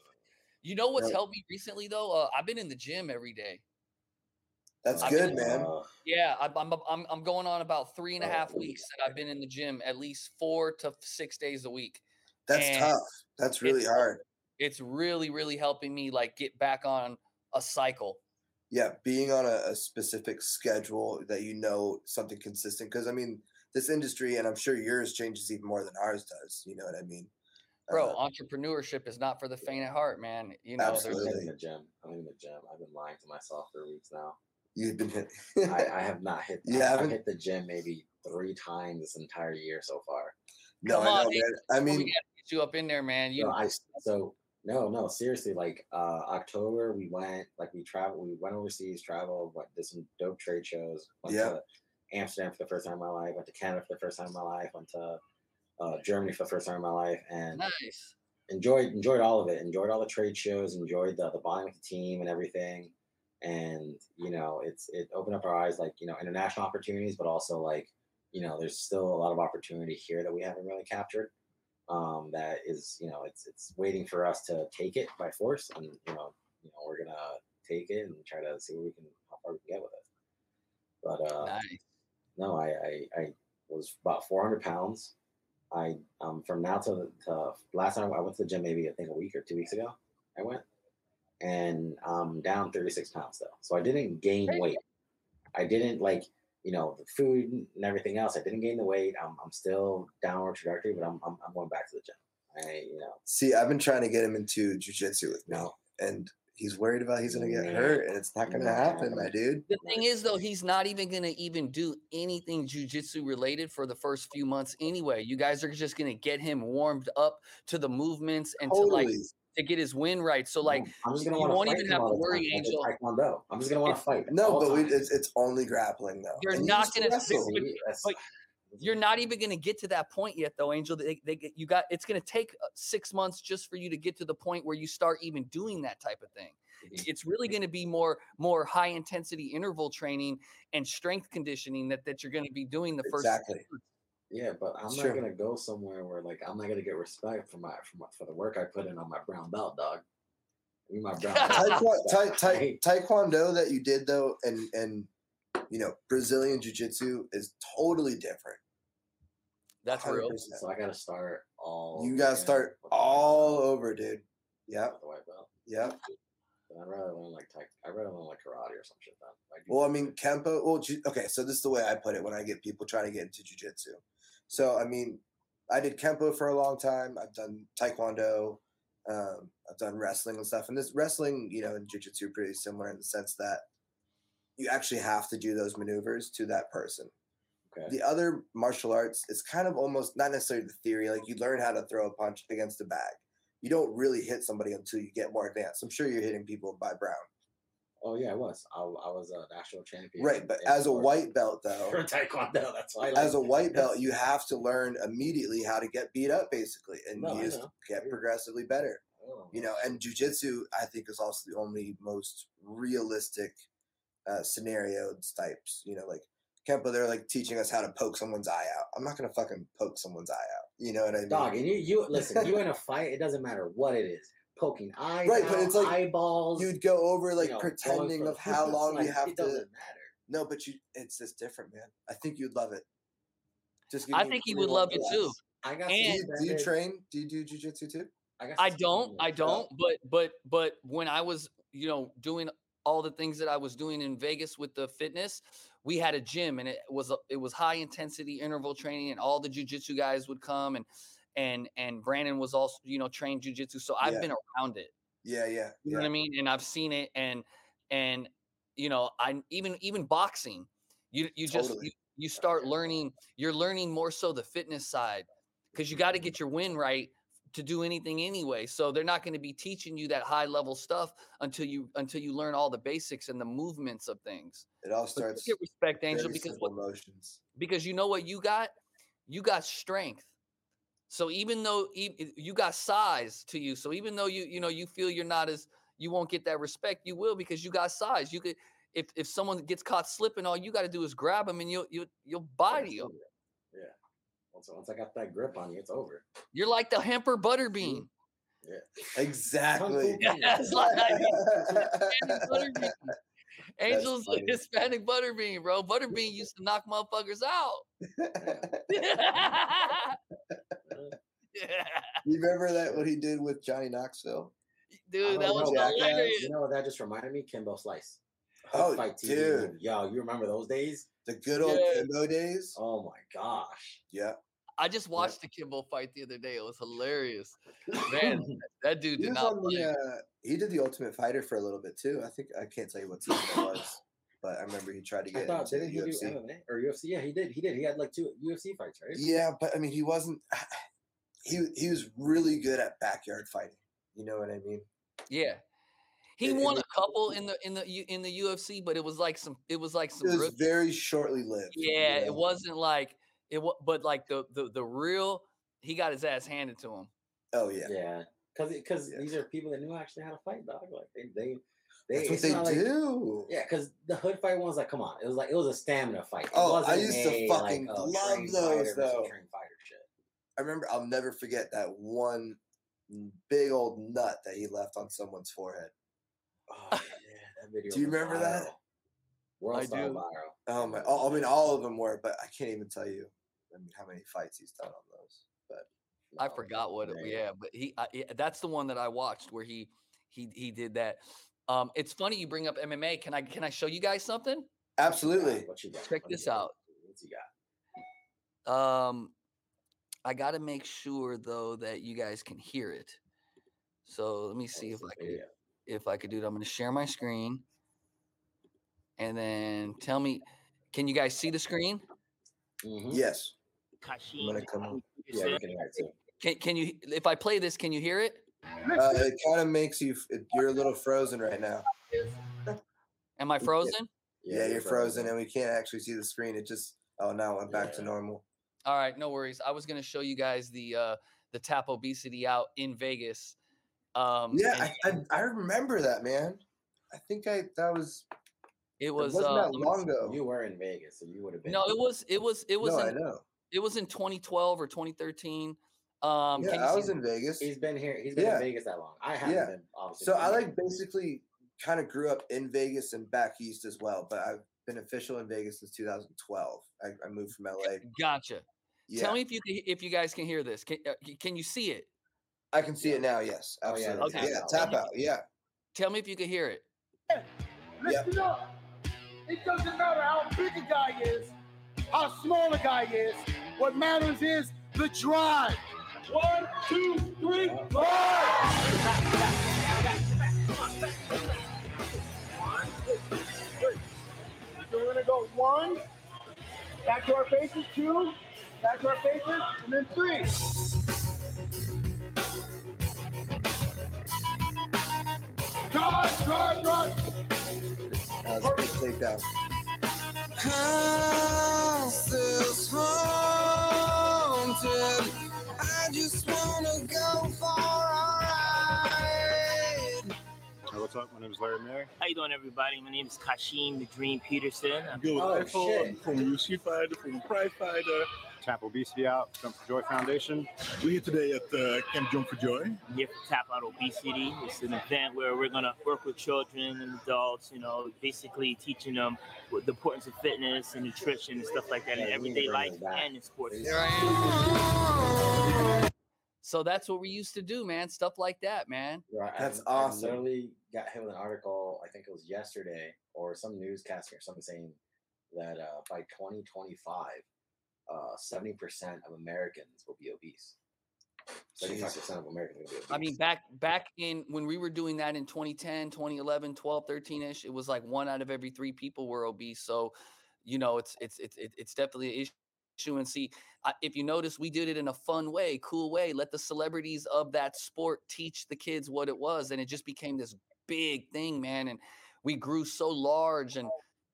S3: You know what's
S2: No.
S3: helped me recently though? Uh, I've been in the gym every day.
S2: That's
S3: I
S2: good,
S3: mean,
S2: man.
S4: Uh,
S3: Yeah, I- I'm I'm I'm going on about three and a
S4: Oh,
S3: half weeks that I've been in the gym at least four to six days a week.
S2: That's
S3: and
S2: tough. That's really
S3: it's-
S2: hard.
S3: It's really really helping me like get back on a cycle.
S2: Yeah, being on a, a specific schedule that you know something consistent. Because I mean, this industry, and I'm sure yours changes even more than ours does. You know what I mean,
S3: Bro,
S2: Uh,
S3: entrepreneurship is not for the faint at heart, man. You know,
S2: Absolutely.
S4: I'm in the gym. I'm in the gym. I've been lying to myself for weeks now.
S2: You've been hit.
S4: I, I have not hit.
S2: You
S4: I,
S2: haven't?
S4: Hit the gym maybe three times this entire year so far.
S2: no,
S3: Come
S2: I know,
S3: Nate.
S2: man. I
S3: we
S2: mean,
S3: gotta get you up in there, man. You
S4: No, I so no, no, seriously. Like uh October, we went like we traveled. We went overseas, traveled, went did some dope trade shows. Went
S2: Yeah.
S4: to Amsterdam for the first time in my life. Went to Canada for the first time in my life. Went to uh, Germany for the first time in my life, and
S3: nice.
S4: enjoyed enjoyed all of it. Enjoyed all the trade shows. Enjoyed the the bonding with the team and everything. And you know, it's it opened up our eyes, like you know, international opportunities, but also like you know, there's still a lot of opportunity here that we haven't really captured. Um, that is, you know, it's it's waiting for us to take it by force, and you know, you know, we're gonna take it and try to see what we can how far we can get with it. But uh,
S3: nice.
S4: no, I, I I was about 400 pounds. I um from now to, to last time I went to the gym maybe I think a week or two weeks ago. I went and I'm down 36 pounds though, so I didn't gain weight. I didn't like you know the food and everything else. I didn't gain the weight. I'm, I'm still downward trajectory, but I'm, I'm I'm going back to the gym. I you know
S2: see, I've been trying to get him into jujitsu with me,
S4: no
S2: and he's worried about he's gonna get hurt, and it's not gonna happen, my dude.
S3: The thing is, though, he's not even going to even do anything jujitsu related for the first few months anyway. You guys are just going to get him warmed up to the movements and to like
S2: Totally.
S3: To get his win right. So like,
S4: I'm just gonna
S3: you won't even have to worry,
S4: time, like
S3: Angel.
S4: Taekwondo. I'm just gonna want to fight.
S2: No, but we, it's it's only grappling though.
S3: You're
S2: And
S3: not
S2: used to
S3: gonna-
S2: wrestle.
S3: but- but you're not even going to get to that point yet, though, Angel. They, they get- you got it's going to take uh, six months just for you to get to the point where you start even doing that type of thing.
S4: Mhm.
S3: It's really going to be more more high intensity interval training and strength conditioning that that you're going to be doing the first.
S2: Exactly.
S4: Yeah, but I'm
S2: It's
S4: not
S2: true.
S4: gonna go somewhere where like I'm not gonna get respect for my for, my, for the work I put in on my brown belt, dog. Give me my brown belt.
S2: Taekwondo,
S4: respect,
S2: tai, tai,
S4: right?
S2: taekwondo that you did though, and and you know Brazilian jiu jitsu is totally different.
S3: That's real.
S2: 100%.
S4: So I gotta start all.
S2: You gotta
S4: again
S2: start
S4: with the white
S2: all over, dude. Yep,
S4: with the white belt.
S2: yep.
S4: I'd rather learn like tai- I'd rather learn like karate or some shit then. Like,
S2: Well, I mean, Kempo. Well, okay, so this is the way I put it when I get people trying to get into jujitsu. So, I mean, I did Kempo for a long time. I've done Taekwondo. Um, I've done wrestling and stuff. And this wrestling, you know, and jujitsu are pretty similar in the sense that you actually have to do those maneuvers to that person.
S4: okay.
S2: The other martial arts it's kind of almost not necessarily the theory. Like you learn how to throw a punch against a bag. You don't really hit somebody until you get more advanced. I'm sure you're hitting people by Brown,
S4: Oh yeah, I was. I, I was a national champion.
S2: right? But
S4: in
S2: as a white belt, though,
S4: for taekwondo, that's why. I
S2: as a white belt, you have to learn immediately how to get beat up, basically, and
S4: No,
S2: you just get
S4: Yeah.
S2: progressively better.
S4: Oh,
S2: You know, and jujitsu, I think, is also the only most realistic uh, scenarios types. You know, like Kempo, they're like teaching us how to poke someone's eye out. I'm not gonna fucking poke someone's eye out. You know what I mean?
S4: dog, and you you listen. You in a fight, it doesn't matter what it is. Poking eyes,
S2: Right, but it's like
S4: eyeballs.
S2: You'd go over like
S4: you know,
S2: pretending of how
S4: it's
S2: long you
S4: like,
S2: have
S4: it
S2: to.
S4: doesn't matter.
S2: No, but you, it's just different, man. I think you'd love it. Just
S3: I think he would
S2: more
S3: love it too.
S4: I got
S2: Do you, do you
S4: suspended-
S2: train? Do you do jujitsu too?
S4: got
S3: I don't. I don't, but but but when I was, you know, doing all the things that I was doing in Vegas with the fitness, we had a gym and it was a, it was high intensity interval training and all the jujitsu guys would come and and and Brandon was also, you know, trained jujitsu. So I've
S2: Yeah.
S3: been around it.
S2: Yeah, yeah,
S3: You know what I mean? And I've seen it and and you know, I even even boxing, you you just
S2: Totally.
S3: you, you start learning, you're learning more so the fitness side because you got to get your win right to do anything anyway. So they're not going to be teaching you that high level stuff until you until you learn all the basics and the movements of things.
S2: It all starts
S3: get respect, Angel, because what,
S2: motions.
S3: because you know what you got? You got strength. So even though e- you got size to you, so even though you you know you feel you're not as you won't get that respect, you will because you got size. You could if if someone gets caught slipping, all you got to do is grab them and you'll you'll you'll body you.
S4: Yeah. Once, once I got that grip on you, it's over.
S3: You're like the hamper Butterbean. Mm-hmm.
S2: Exactly.
S4: Yeah.
S3: Yeah, it's like Hispanic Butterbean. Angel's a. Hispanic Butterbean, bro. Butterbean used to knock motherfuckers out.
S2: you remember that what he did with Johnny Knoxville?
S3: Dude, that
S4: Oh,
S3: was
S4: no,
S2: Jackass.
S3: hilarious.
S4: You know what that just reminded me? Kimbo Slice.
S2: Oh,
S4: Fight TV.
S2: dude.
S4: Yo, you remember those days?
S2: The good old
S3: Yeah.
S2: Kimbo days.
S4: Oh my gosh.
S2: Yeah.
S3: I just watched the Kimbo fight the other day. It was hilarious. Man, that dude
S2: He
S3: did not play.
S2: the, uh, he did the Ultimate Fighter for a little bit too. I think I can't tell you what season it was, but I remember he tried to
S4: I
S2: get
S4: thought
S2: into
S4: didn't he do MMA or UFC? Yeah, he did. He did. He had like two UFC fights, right?
S2: Yeah, but I mean, he wasn't. He he was really good at backyard fighting. You know what I mean?
S3: Yeah. He
S2: It- it
S3: won
S2: was-
S3: a couple in the in the in the UFC, but it was like some it was like
S2: It
S3: some
S2: was
S3: real-
S2: very shortly lived. you
S3: yeah,
S2: know?
S3: it wasn't like it was but like the the the real he got his ass handed to him.
S2: Oh yeah,
S4: Yeah. Because because
S2: Yeah.
S4: these are people that knew actually how to fight, dog. Like they they they
S2: that's what they
S4: not like-
S2: do.
S4: yeah, because the hood fight one's like, come on, it was like it was a stamina fight. It
S2: Oh, I
S4: wasn't
S2: used to fucking
S4: like,
S2: love
S4: trained
S2: those, though.
S4: Trained fighter shit.
S2: I remember. I'll never forget that one big old nut that he left on someone's forehead.
S4: Oh yeah, that video.
S2: Do you
S4: was
S2: remember that?
S4: World
S3: I do.
S4: viral.
S2: Oh my! oh, I mean, all of them were, but I can't even tell you. I mean, how many fights he's done on those? But
S3: I forgot what it
S4: man.
S3: yeah, but he. I, that's the one that I watched where he he he did that. Um it's funny you bring up MMA. Can I can I show you guys something?
S2: absolutely,
S4: What you got?
S3: Check
S4: What you
S3: this
S4: got?
S3: out.
S4: What you got?
S3: Um, I got to make sure though that you guys can hear it. So let me see if
S4: Oh,
S3: I
S4: it's a
S3: can.
S4: video.
S3: if I could do it. I'm going to share my screen, and then tell me, can you guys see the screen?
S4: Mhm.
S2: Yes. I'm
S5: Kashim.
S2: gonna come.
S4: Yeah, you can hear it too.
S3: Can can you? If I play this, can you hear it?
S2: Uh, it kind of makes you. You're a little frozen right now.
S3: Am I frozen?
S2: Yeah, you're frozen, and we can't actually see the screen. It just. Oh, now it went back to normal.
S3: All right, no worries. I was going to show you guys the uh the tap obesity out in Vegas. Um,
S2: Yeah,
S3: and
S2: I, I I remember that man. I think I that was.
S3: it
S2: It
S3: was.
S2: wasn't
S3: Uh,
S2: that long ago.
S4: You were in Vegas, so you would have been.
S3: no, it was. It was. It was.
S2: no, I
S3: in,
S2: know.
S3: it was in 2012 or 2013. Um,
S2: Yeah, I was in Vegas.
S4: He's been here. He's been
S2: Yeah.
S4: in Vegas that long. I haven't
S2: Yeah.
S4: been. Obviously.
S2: So I like basically kind of grew up in Vegas and back east as well, but I've been official in Vegas since 2012. I, I moved from LA.
S3: Gotcha.
S2: Yeah,
S3: Tell me if you if you guys can hear this. Can, uh, can you see it?
S2: I can see it now. Yes,
S4: Oh, yeah,
S2: absolutely.
S3: the
S2: yeah,
S3: tap
S2: tap
S3: out.
S2: out. Yeah,
S3: Tell me if you can hear it.
S6: Listen up. It doesn't matter how big a guy is, how small a guy is. What matters is the drive. One, two, three, four. So we're gonna go one, back to our faces, two, back to our faces, and then three. Drive, drive, drive.
S2: that was a big takedown.
S7: I just wanna go for a ride.
S8: Hey, what's up? My name is Larry Mayer.
S5: How you doing, everybody? My name is Kashim the Dream Peterson.
S8: I'm good with
S4: Oh,
S8: Rifle.
S4: shit.
S8: I'm from UC Fighter, from Pride Fighter. Tap Obesity Out, Jump for Joy Foundation. We're here today at uh, Camp Jump for Joy.
S5: I'm here for Tap Out Obesity. It's an event where we're gonna work with children and adults. You know, basically teaching them the importance of fitness and nutrition and stuff like that
S4: Yeah,
S5: in
S4: you need to
S5: everyday life and in sports.
S3: There I am. So that's what we used to do, man. Stuff like that, man.
S4: Right.
S2: That's
S4: I,
S2: awesome.
S4: I literally got hit with an article. I think it was yesterday, or some newscaster or something saying that uh, by 2025, uh, 70% of Americans will be obese. 75% of Americans will be obese.
S3: I mean, back back in when we were doing that in 2010, 2011, 12, 13 ish, it was like one out of every three people were obese. So, you know, it's it's it's it's definitely an issue. And see, if you notice, we did it in a fun way, cool way. Let the celebrities of that sport teach the kids what it was, and it just became this big thing, man. And we grew so large, and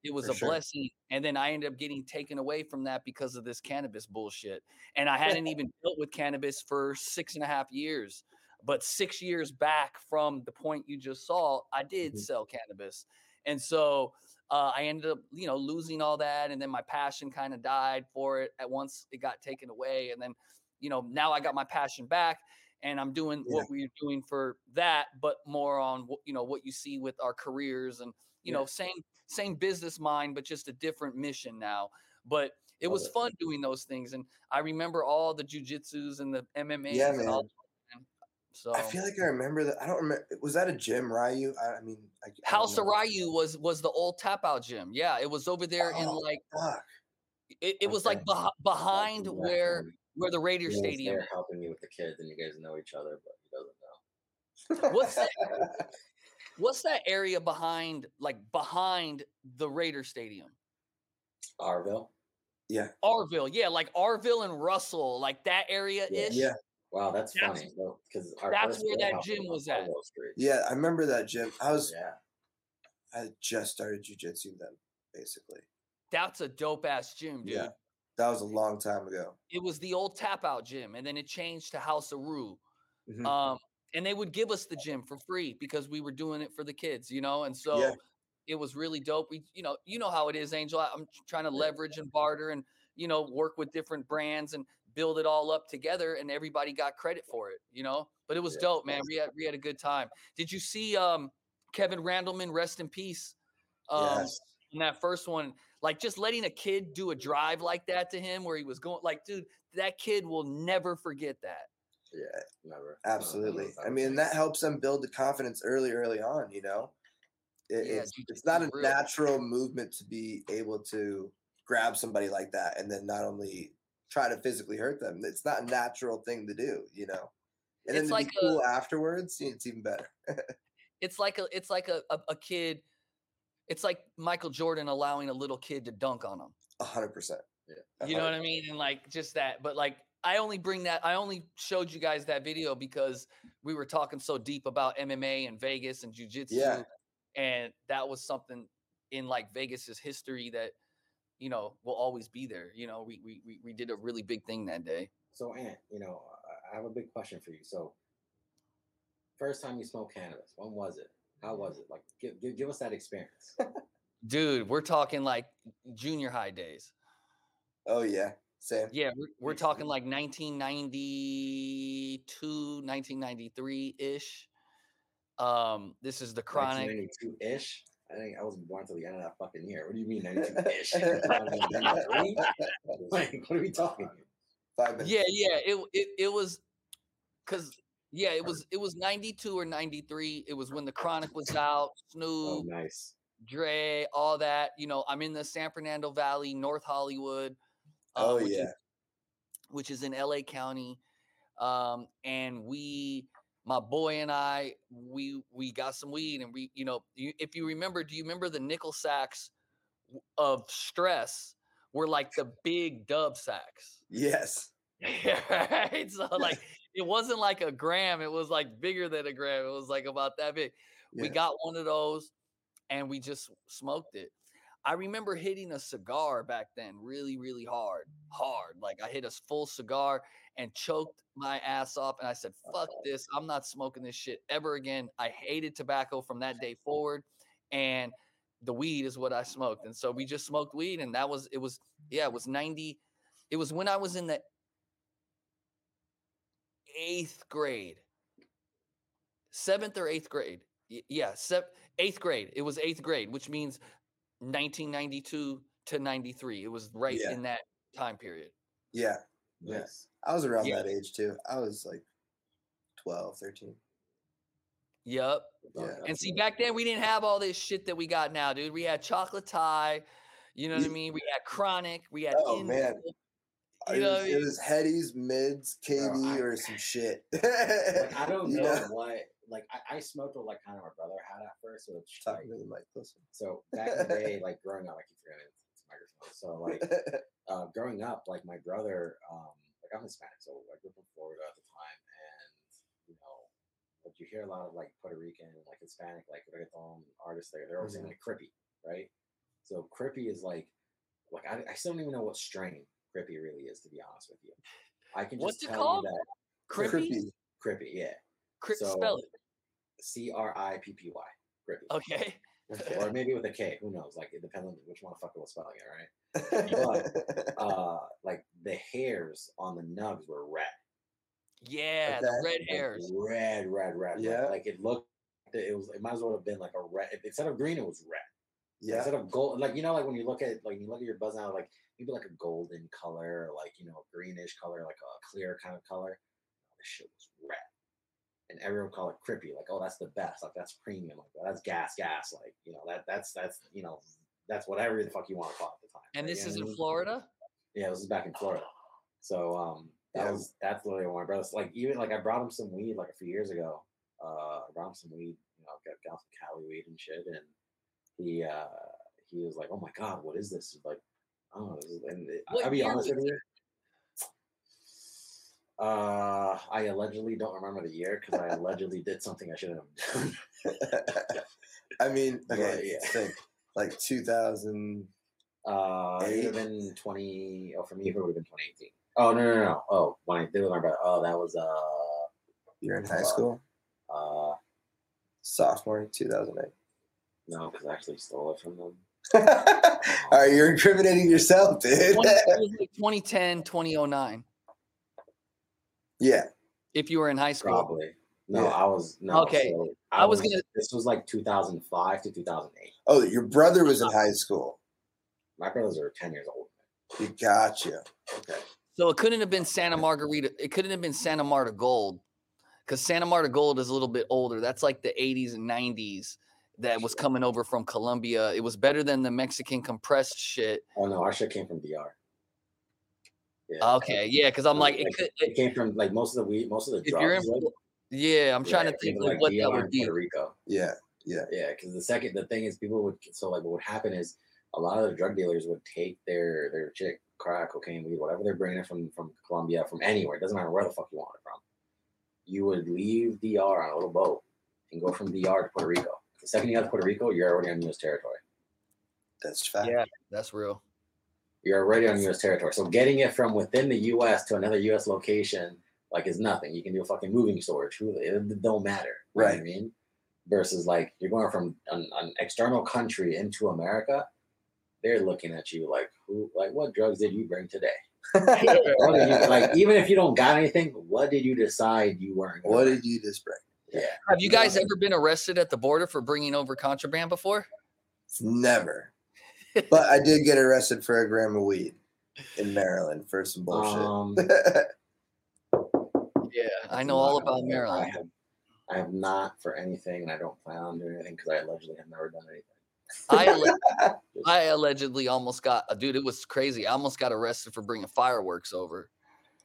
S3: it was
S2: For
S3: a
S2: sure.
S3: blessing. And then I ended up getting taken away from that because of this cannabis bullshit. And I hadn't even dealt with cannabis for six and a half years. But six years back from the point you just saw, I did
S2: Mhm.
S3: sell cannabis. And so uh, I ended up, you know, losing all that. And then my passion kind of died for it at once it got taken away. And then, you know, now I got my passion back and I'm doing
S2: Yeah.
S3: what we're doing for that, but more on, what you know, what you see with our careers and, you
S2: Yeah.
S3: know, same, same business mind, but just a different mission now. But it was fun doing those things. And I remember all the jujitsus and the MMA.
S2: Yeah,
S3: and all
S2: man.
S3: So
S2: I feel like I remember that. I don't remember. Was that a gym, Ryu? I, I mean, I, I
S3: House of. Ryu was was the old tap out gym. Yeah, it was over there in
S2: Oh,
S3: like
S2: Fuck.
S3: it, it was like beh- behind where where the Raider
S4: he
S3: Stadium.
S4: there helping me with the kids, and you guys know each other, but he doesn't know.
S3: What's that? What's that area behind like behind the Raider Stadium?
S4: Arville.
S2: yeah.
S3: Arville, yeah, like Arville and Russell, like that area ish.
S2: Yeah.
S4: Wow, that's,
S3: That's-
S4: funny. Because
S3: that's where that gym was at.
S2: Yeah. I remember that gym. I was.
S4: Yeah.
S2: I just started jujitsu then, basically.
S3: That's a dope ass gym, dude.
S2: Yeah. That was a long time ago.
S3: It was the old tap out gym, and then it changed to House of Ryu.
S2: Mhm.
S3: Um, and they would give us the gym for free because we were doing it for the kids, you know. And so
S2: Yeah.
S3: it was really dope. We, you know, you know how it is, Angel. I'm trying to leverage and barter, and you know, work with different brands and build it all up together. And everybody got credit for it, you know. But it was
S4: Yeah,
S3: dope, man. We had we had a good time. Did you see um Kevin Randleman? Rest in peace. Um,
S2: yes.
S3: in that first one, like just letting a kid do a drive like that to him, where he was going, like, dude, that kid will never forget that.
S4: Yeah. Never.
S2: Absolutely. I mean, that helps them build the confidence early, early on. You know, it,
S3: Yeah,
S2: it's it's not a
S3: real.
S2: natural movement to be able to grab somebody like that and then not only try to physically hurt them. It's not a natural thing to do. You know, and then
S3: It's
S2: to
S3: like
S2: cool afterwards, it's even better.
S3: it's like a it's like a, a, a kid. It's like Michael Jordan allowing a little kid to dunk on him.
S2: A hundred percent.
S4: Yeah.
S3: You know what I mean? And like just that. But like I only bring that I only showed you guys that video because we were talking so deep about MMA and Vegas and jujitsu.
S2: Yeah.
S3: And that was something in like Vegas's history that, you know, will always be there. You know, we we we, we did a really big thing that day.
S4: So, Ant, you know, I- I have a big question for you. So, first time you smoked cannabis, when was it? How mm-hmm. was it? Like, give, give, give us that experience.
S3: Dude, we're talking like junior high days.
S2: Oh yeah, same.
S3: Yeah, we're, we're talking like 1992, 1993 ish. Um, this is the chronic.
S4: 92 ish. I think I wasn't born until the end of that fucking year. What do you mean 92 ish? like, what are we talking?
S2: Five minutes.
S3: Yeah, yeah. It it, it was because yeah, it was it was 92 or 93. It was when the chronic was out,
S4: Oh,
S3: Snoop,
S4: nice.
S3: Dre, all that. You know, I'm in the San Fernando Valley, North Hollywood. Uh,
S2: Oh
S3: which is-
S2: yeah.
S3: which is in LA County. Um, and we, my boy and I, we we got some weed, and we, you know, you, if you remember, do you remember the nickel sacks of stress were like the big dub sacks?
S2: Yes.
S3: right? So like it wasn't like a gram, it was like bigger than a gram. It was like about that big. We got one of those and we just smoked it. I remember hitting a cigar back then really, really hard, hard. Like I hit a full cigar and choked my ass off. And I said, fuck this. I'm not smoking this shit ever again. I hated tobacco from that day forward. And the weed is what I smoked. And so we just smoked weed. And that was, it was, yeah, it was 90. It was when I was in the eighth grade, seventh or eighth grade. Yeah, sep- eighth grade. It was eighth grade, which means 1992 to 93. It was right
S2: Yeah.
S3: in that time period.
S2: Yeah. Yeah. I was around
S3: Yeah.
S2: that age too. I was like 12, 13.
S3: Yep.
S2: Yeah.
S3: And see, back then we didn't have all this shit that we got now, dude. We had chocolate Thai, you know what I mean? We had chronic, we had
S2: Oh, man.
S3: Indo,
S2: it,
S3: You know
S2: was,
S3: what I
S2: it was Headies, Mids, KB,
S4: I-
S2: or some shit.
S4: Like, I don't
S2: You
S4: know what. Like, I, I smoked what like kind of my brother had at first, which like,
S2: Talking to the mic closer.
S4: so back in the day, like growing up, I keep forgetting it's a microphone. So like uh, growing up, like my brother, um, like I'm Hispanic, so I grew up in Florida at the time, and you know, like you hear a lot of like Puerto Rican, like Hispanic, like reggaeton artists there. They're always saying like Crippy, right? So Crippy is like, like I, I still don't even know what strain Crippy really is, to be honest with you. I can just
S3: What's it
S4: tell
S3: called?
S4: you that
S3: Crippy?
S4: Crippy, yeah,
S3: Cri-
S4: so-
S3: spell it.
S4: C R I P P Y, Crippy,
S3: Okay.
S4: or maybe with a K. Who knows? Like it depends on which motherfucker was spelling it, right? uh like the hairs on the nugs were red.
S3: Yeah, the
S2: Okay.
S3: red
S4: Like,
S3: hairs.
S4: Red, red, red.
S2: Yeah.
S4: Red. Like it looked it was it might as well have been like a red instead of green, it was red.
S2: yeah.
S4: Instead of gold, like you know, like when you look at like you look at your buzz now, like maybe like a golden color, or like you know, greenish color, like a clear kind of color. This shit was red. And everyone called it crippy, like, oh, that's the best, like that's premium, like that's gas, gas, like you know, that that's that's you know, that's whatever the fuck you want to call it at the time.
S3: And
S4: right?
S3: this
S4: You know
S3: is in? Florida?
S4: Yeah, this is back in Florida. So um that
S2: Yeah.
S4: was that's literally one of my brothers. Like even like I brought him some weed like a few years ago. Uh I brought him some weed, you know, got, got some Cali weed and shit. And he uh he was like, Oh my god, what is this? Like, oh this is, and it, I'll be honest with you. Uh I allegedly don't remember the year because I allegedly did something I shouldn't have done.
S2: I mean, okay,
S4: But, yeah.
S2: think like 2000.
S4: Uh, it would have been 20. Oh, for me, it would have been 2018. Oh, no, no, no. Oh, when I did it with my brother. Oh, that was, uh,
S2: You're in high school,
S4: uh,
S2: sophomore, 2008.
S4: no, because I actually stole it from them.
S2: All right, you're incriminating yourself, dude.
S3: 20, like 2010, 2009.
S2: yeah.
S3: If you were in high school.
S4: Probably. No,
S2: Yeah.
S4: I was, no.
S3: Okay,
S4: so
S3: I was gonna-
S4: This was like 2005 to 2008.
S2: Oh, your brother was in uh, high school.
S4: My brothers are 10 years old.
S2: You gotcha. Okay.
S3: So it couldn't have been Santa Margarita. It couldn't have been Santa Marta Gold because Santa Marta Gold is a little bit older. That's like the 80s and 90s that was coming over from Colombia. It was better than the Mexican compressed shit.
S4: Oh, no, our shit came from DR. Yeah.
S3: Okay, yeah, because I'm like, it could,
S4: it came from like most of the weed, most of the
S3: if in,
S4: drugs. like,
S3: Yeah, I'm trying to think
S4: either
S3: of what
S4: DR
S3: that would be.
S4: Puerto Rico.
S2: Yeah, yeah.
S4: Yeah, because the second the thing is people would so like what would happen is a lot of the drug dealers would take their their chick crack, cocaine, weed, whatever they're bringing in from from Colombia, from anywhere. It doesn't matter where the fuck you want it from. You would leave DR on a little boat and go from DR to Puerto Rico. The second you got to Puerto Rico, you're already on U.S. territory.
S2: That's fact.
S3: Yeah, that's real.
S4: You're already on U.S. territory. So getting it from within the U.S. to another U.S. location like is nothing. You can do a fucking moving storage. It it don't matter. You know what I mean, versus like you're going from an, an external country into America. They're looking at you like who like what drugs did you bring today? You- like even if you don't got anything, what did you decide you weren't?
S2: what did you just bring?
S4: Yeah.
S3: Have you guys ever been arrested at the border for bringing over contraband before?
S2: Never. But I did get arrested for a gram of weed in Maryland for some bullshit.
S4: Um,
S3: Yeah, I know all about
S4: I
S3: Maryland.
S4: have, I have not for anything, and I don't plan on doing anything because I allegedly have never done anything.
S3: I alle- I allegedly almost got dude. It was crazy. I almost got arrested for bringing fireworks over.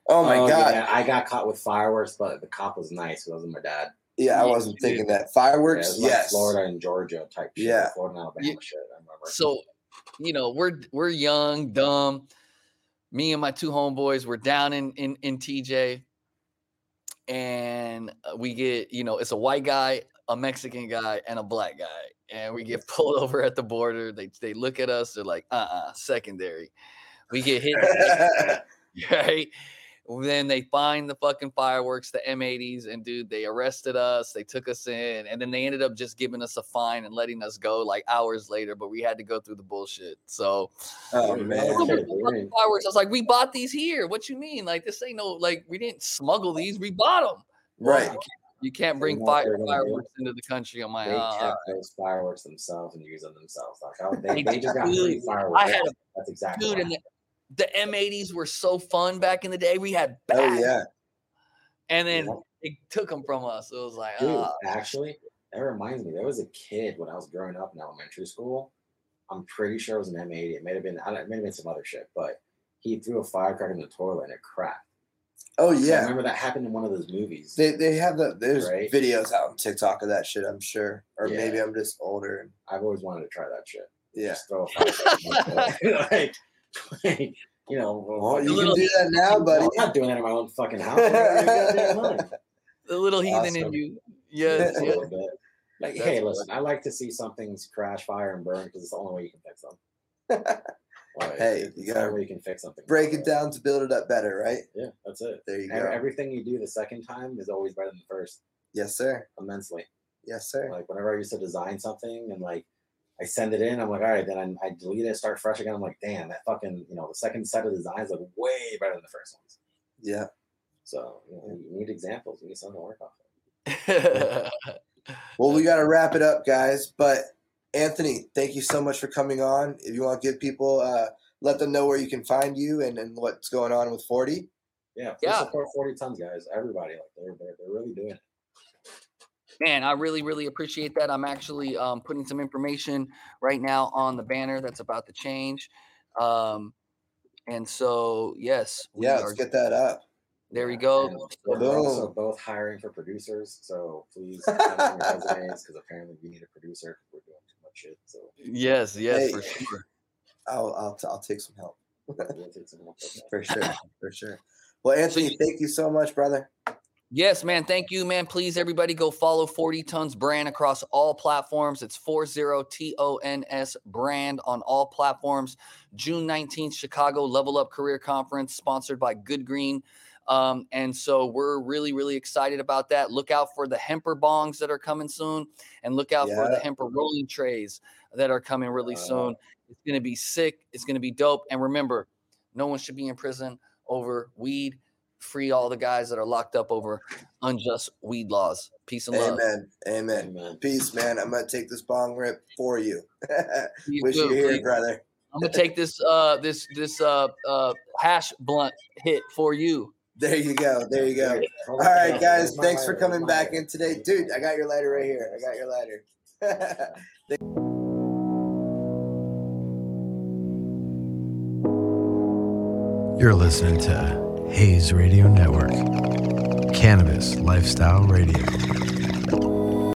S2: oh my god.
S4: yeah, I got caught with fireworks, but the cop was nice. It wasn't my dad.
S2: Yeah, I wasn't thinking that. Fireworks,
S4: was like
S2: yes.
S4: Florida and Georgia type shit.
S2: Yeah.
S4: Florida and Alabama
S3: Yeah.
S4: shit. I remember.
S3: So, you know, we're we're young, dumb. Me and my two homeboys were down in in in TJ, and uh, we get you know it's a white guy, a Mexican guy, and a black guy, and we get pulled over at the border. They they look at us. They're like, uh, uh secondary. We get hit right? Then they find the fucking fireworks, the M80s, and dude, they arrested us. They took us in, and then they ended up just giving us a fine and letting us go like hours later. But we had to go through the bullshit. So
S2: oh man.
S3: "Oh,
S4: okay,
S3: the
S4: we're
S3: fucking
S4: in-
S3: fireworks. I was like, we bought these here. What you mean? Like this ain't no like we didn't smuggle these. We bought them.
S2: Right.
S3: You can't bring fire,
S4: they're gonna do?
S3: fireworks into the country. on my. like,
S4: They
S3: uh,
S4: kept those fireworks themselves and used them themselves. Like how they,
S3: They
S4: just got free fireworks.
S3: I had a
S4: That's exactly.
S3: dude, and the, the M80s were so fun back in the day. We had
S2: Oh
S3: bags,
S2: yeah.
S3: and then
S4: happened.
S3: they took them from us. It was like,
S4: Dude,
S3: uh,
S4: actually, that reminds me. There was a kid when I was growing up in elementary school. I'm pretty sure it was an M80. It may have been. I don't, it may have been some other shit, but he threw a firecracker in the toilet and it cracked.
S2: Oh
S4: I
S2: yeah.
S4: remember that happened in one of those movies.
S2: They they have the there's
S4: Right.
S2: videos out on TikTok of that shit, I'm sure. Or maybe I'm just older
S4: I've always wanted to try that shit.
S2: yeah.
S4: Just throw a firecracker. in the toilet. like, like, you know, oh,
S2: Well, you
S3: little-
S2: can do that now, buddy.
S4: I'm not doing that in my own fucking house. I'm not doing that in my own.
S3: the little heathen in you. Yes,
S4: a
S3: yes.
S4: little bit. Like,
S3: That's
S4: hey,
S3: funny.
S4: listen, I like to see some things crash, fire, and burn because it's the only way you can fix them. Like,
S2: Hey,
S4: it's
S2: you
S4: the
S2: gotta
S4: only way you can fix something.
S2: Break it down to build it up better, right?
S4: Yeah, that's it.
S2: There you
S4: Ev-
S2: go.
S4: Everything you do the second time is always better than the first,
S2: Yes, sir.
S4: immensely.
S2: Yes, sir.
S4: Like whenever I used to design something and like I send it in, I'm like, all right, then I, I delete it, start fresh again. I'm like, damn, that fucking, you know, the second set of designs look way better than the first ones.
S2: Yeah.
S4: So you, know, you need examples. You need something to work off. of.
S2: Well, we got to wrap it up, guys. But Anthony, thank you so much for coming on. If you want to give people, uh, let them know where you can find you and, and what's going on with 40.
S4: Yeah,
S3: Yeah.
S4: support 40 tons, guys. Everybody, like they're they're, they're really doing it.
S3: Man, I really, really appreciate that. I'm actually um, putting some information right now on the banner that's about to change. Um, and so, yes, we
S2: Yeah, let's get that up.
S3: there we go. So-
S4: we're also both hiring for producers, so please send in resumes because apparently we need a producer we're doing too much shit. So
S3: yes, yes,
S2: Hey.
S3: for sure.
S2: I'll, I'll, t- I'll take some help
S4: we'll take some help with that.
S2: for sure. For sure. Well, Anthony, thank you so much, brother.
S3: Yes, man. Thank you, man. Please, everybody, go follow 40 Tons Brand across all platforms. It's 40 T O N S Brand on all platforms. June 19th, Chicago Level Up Career Conference, sponsored by Good Green. Um, and so we're really, really excited about that. Look out for the Hemper bongs that are coming soon, and look out for the Hemper rolling trays that are coming really soon. It's going to be sick. It's going to be dope. And remember, no one should be in prison over weed. Free all the guys that are locked up over unjust weed laws. Peace and love.
S2: Amen. Amen.
S4: Amen.
S2: Peace, man. I'm going to take this bong rip for you.
S3: You
S2: Wish
S3: too,
S2: you here, brother.
S3: I'm gonna take this uh this this uh uh hash blunt hit for you.
S2: There you go. There you go. All right, guys. Thanks for coming back in today. Dude, I got your lighter right here. I got your lighter.
S1: You're listening to Hayes Radio Network, Cannabis Lifestyle Radio.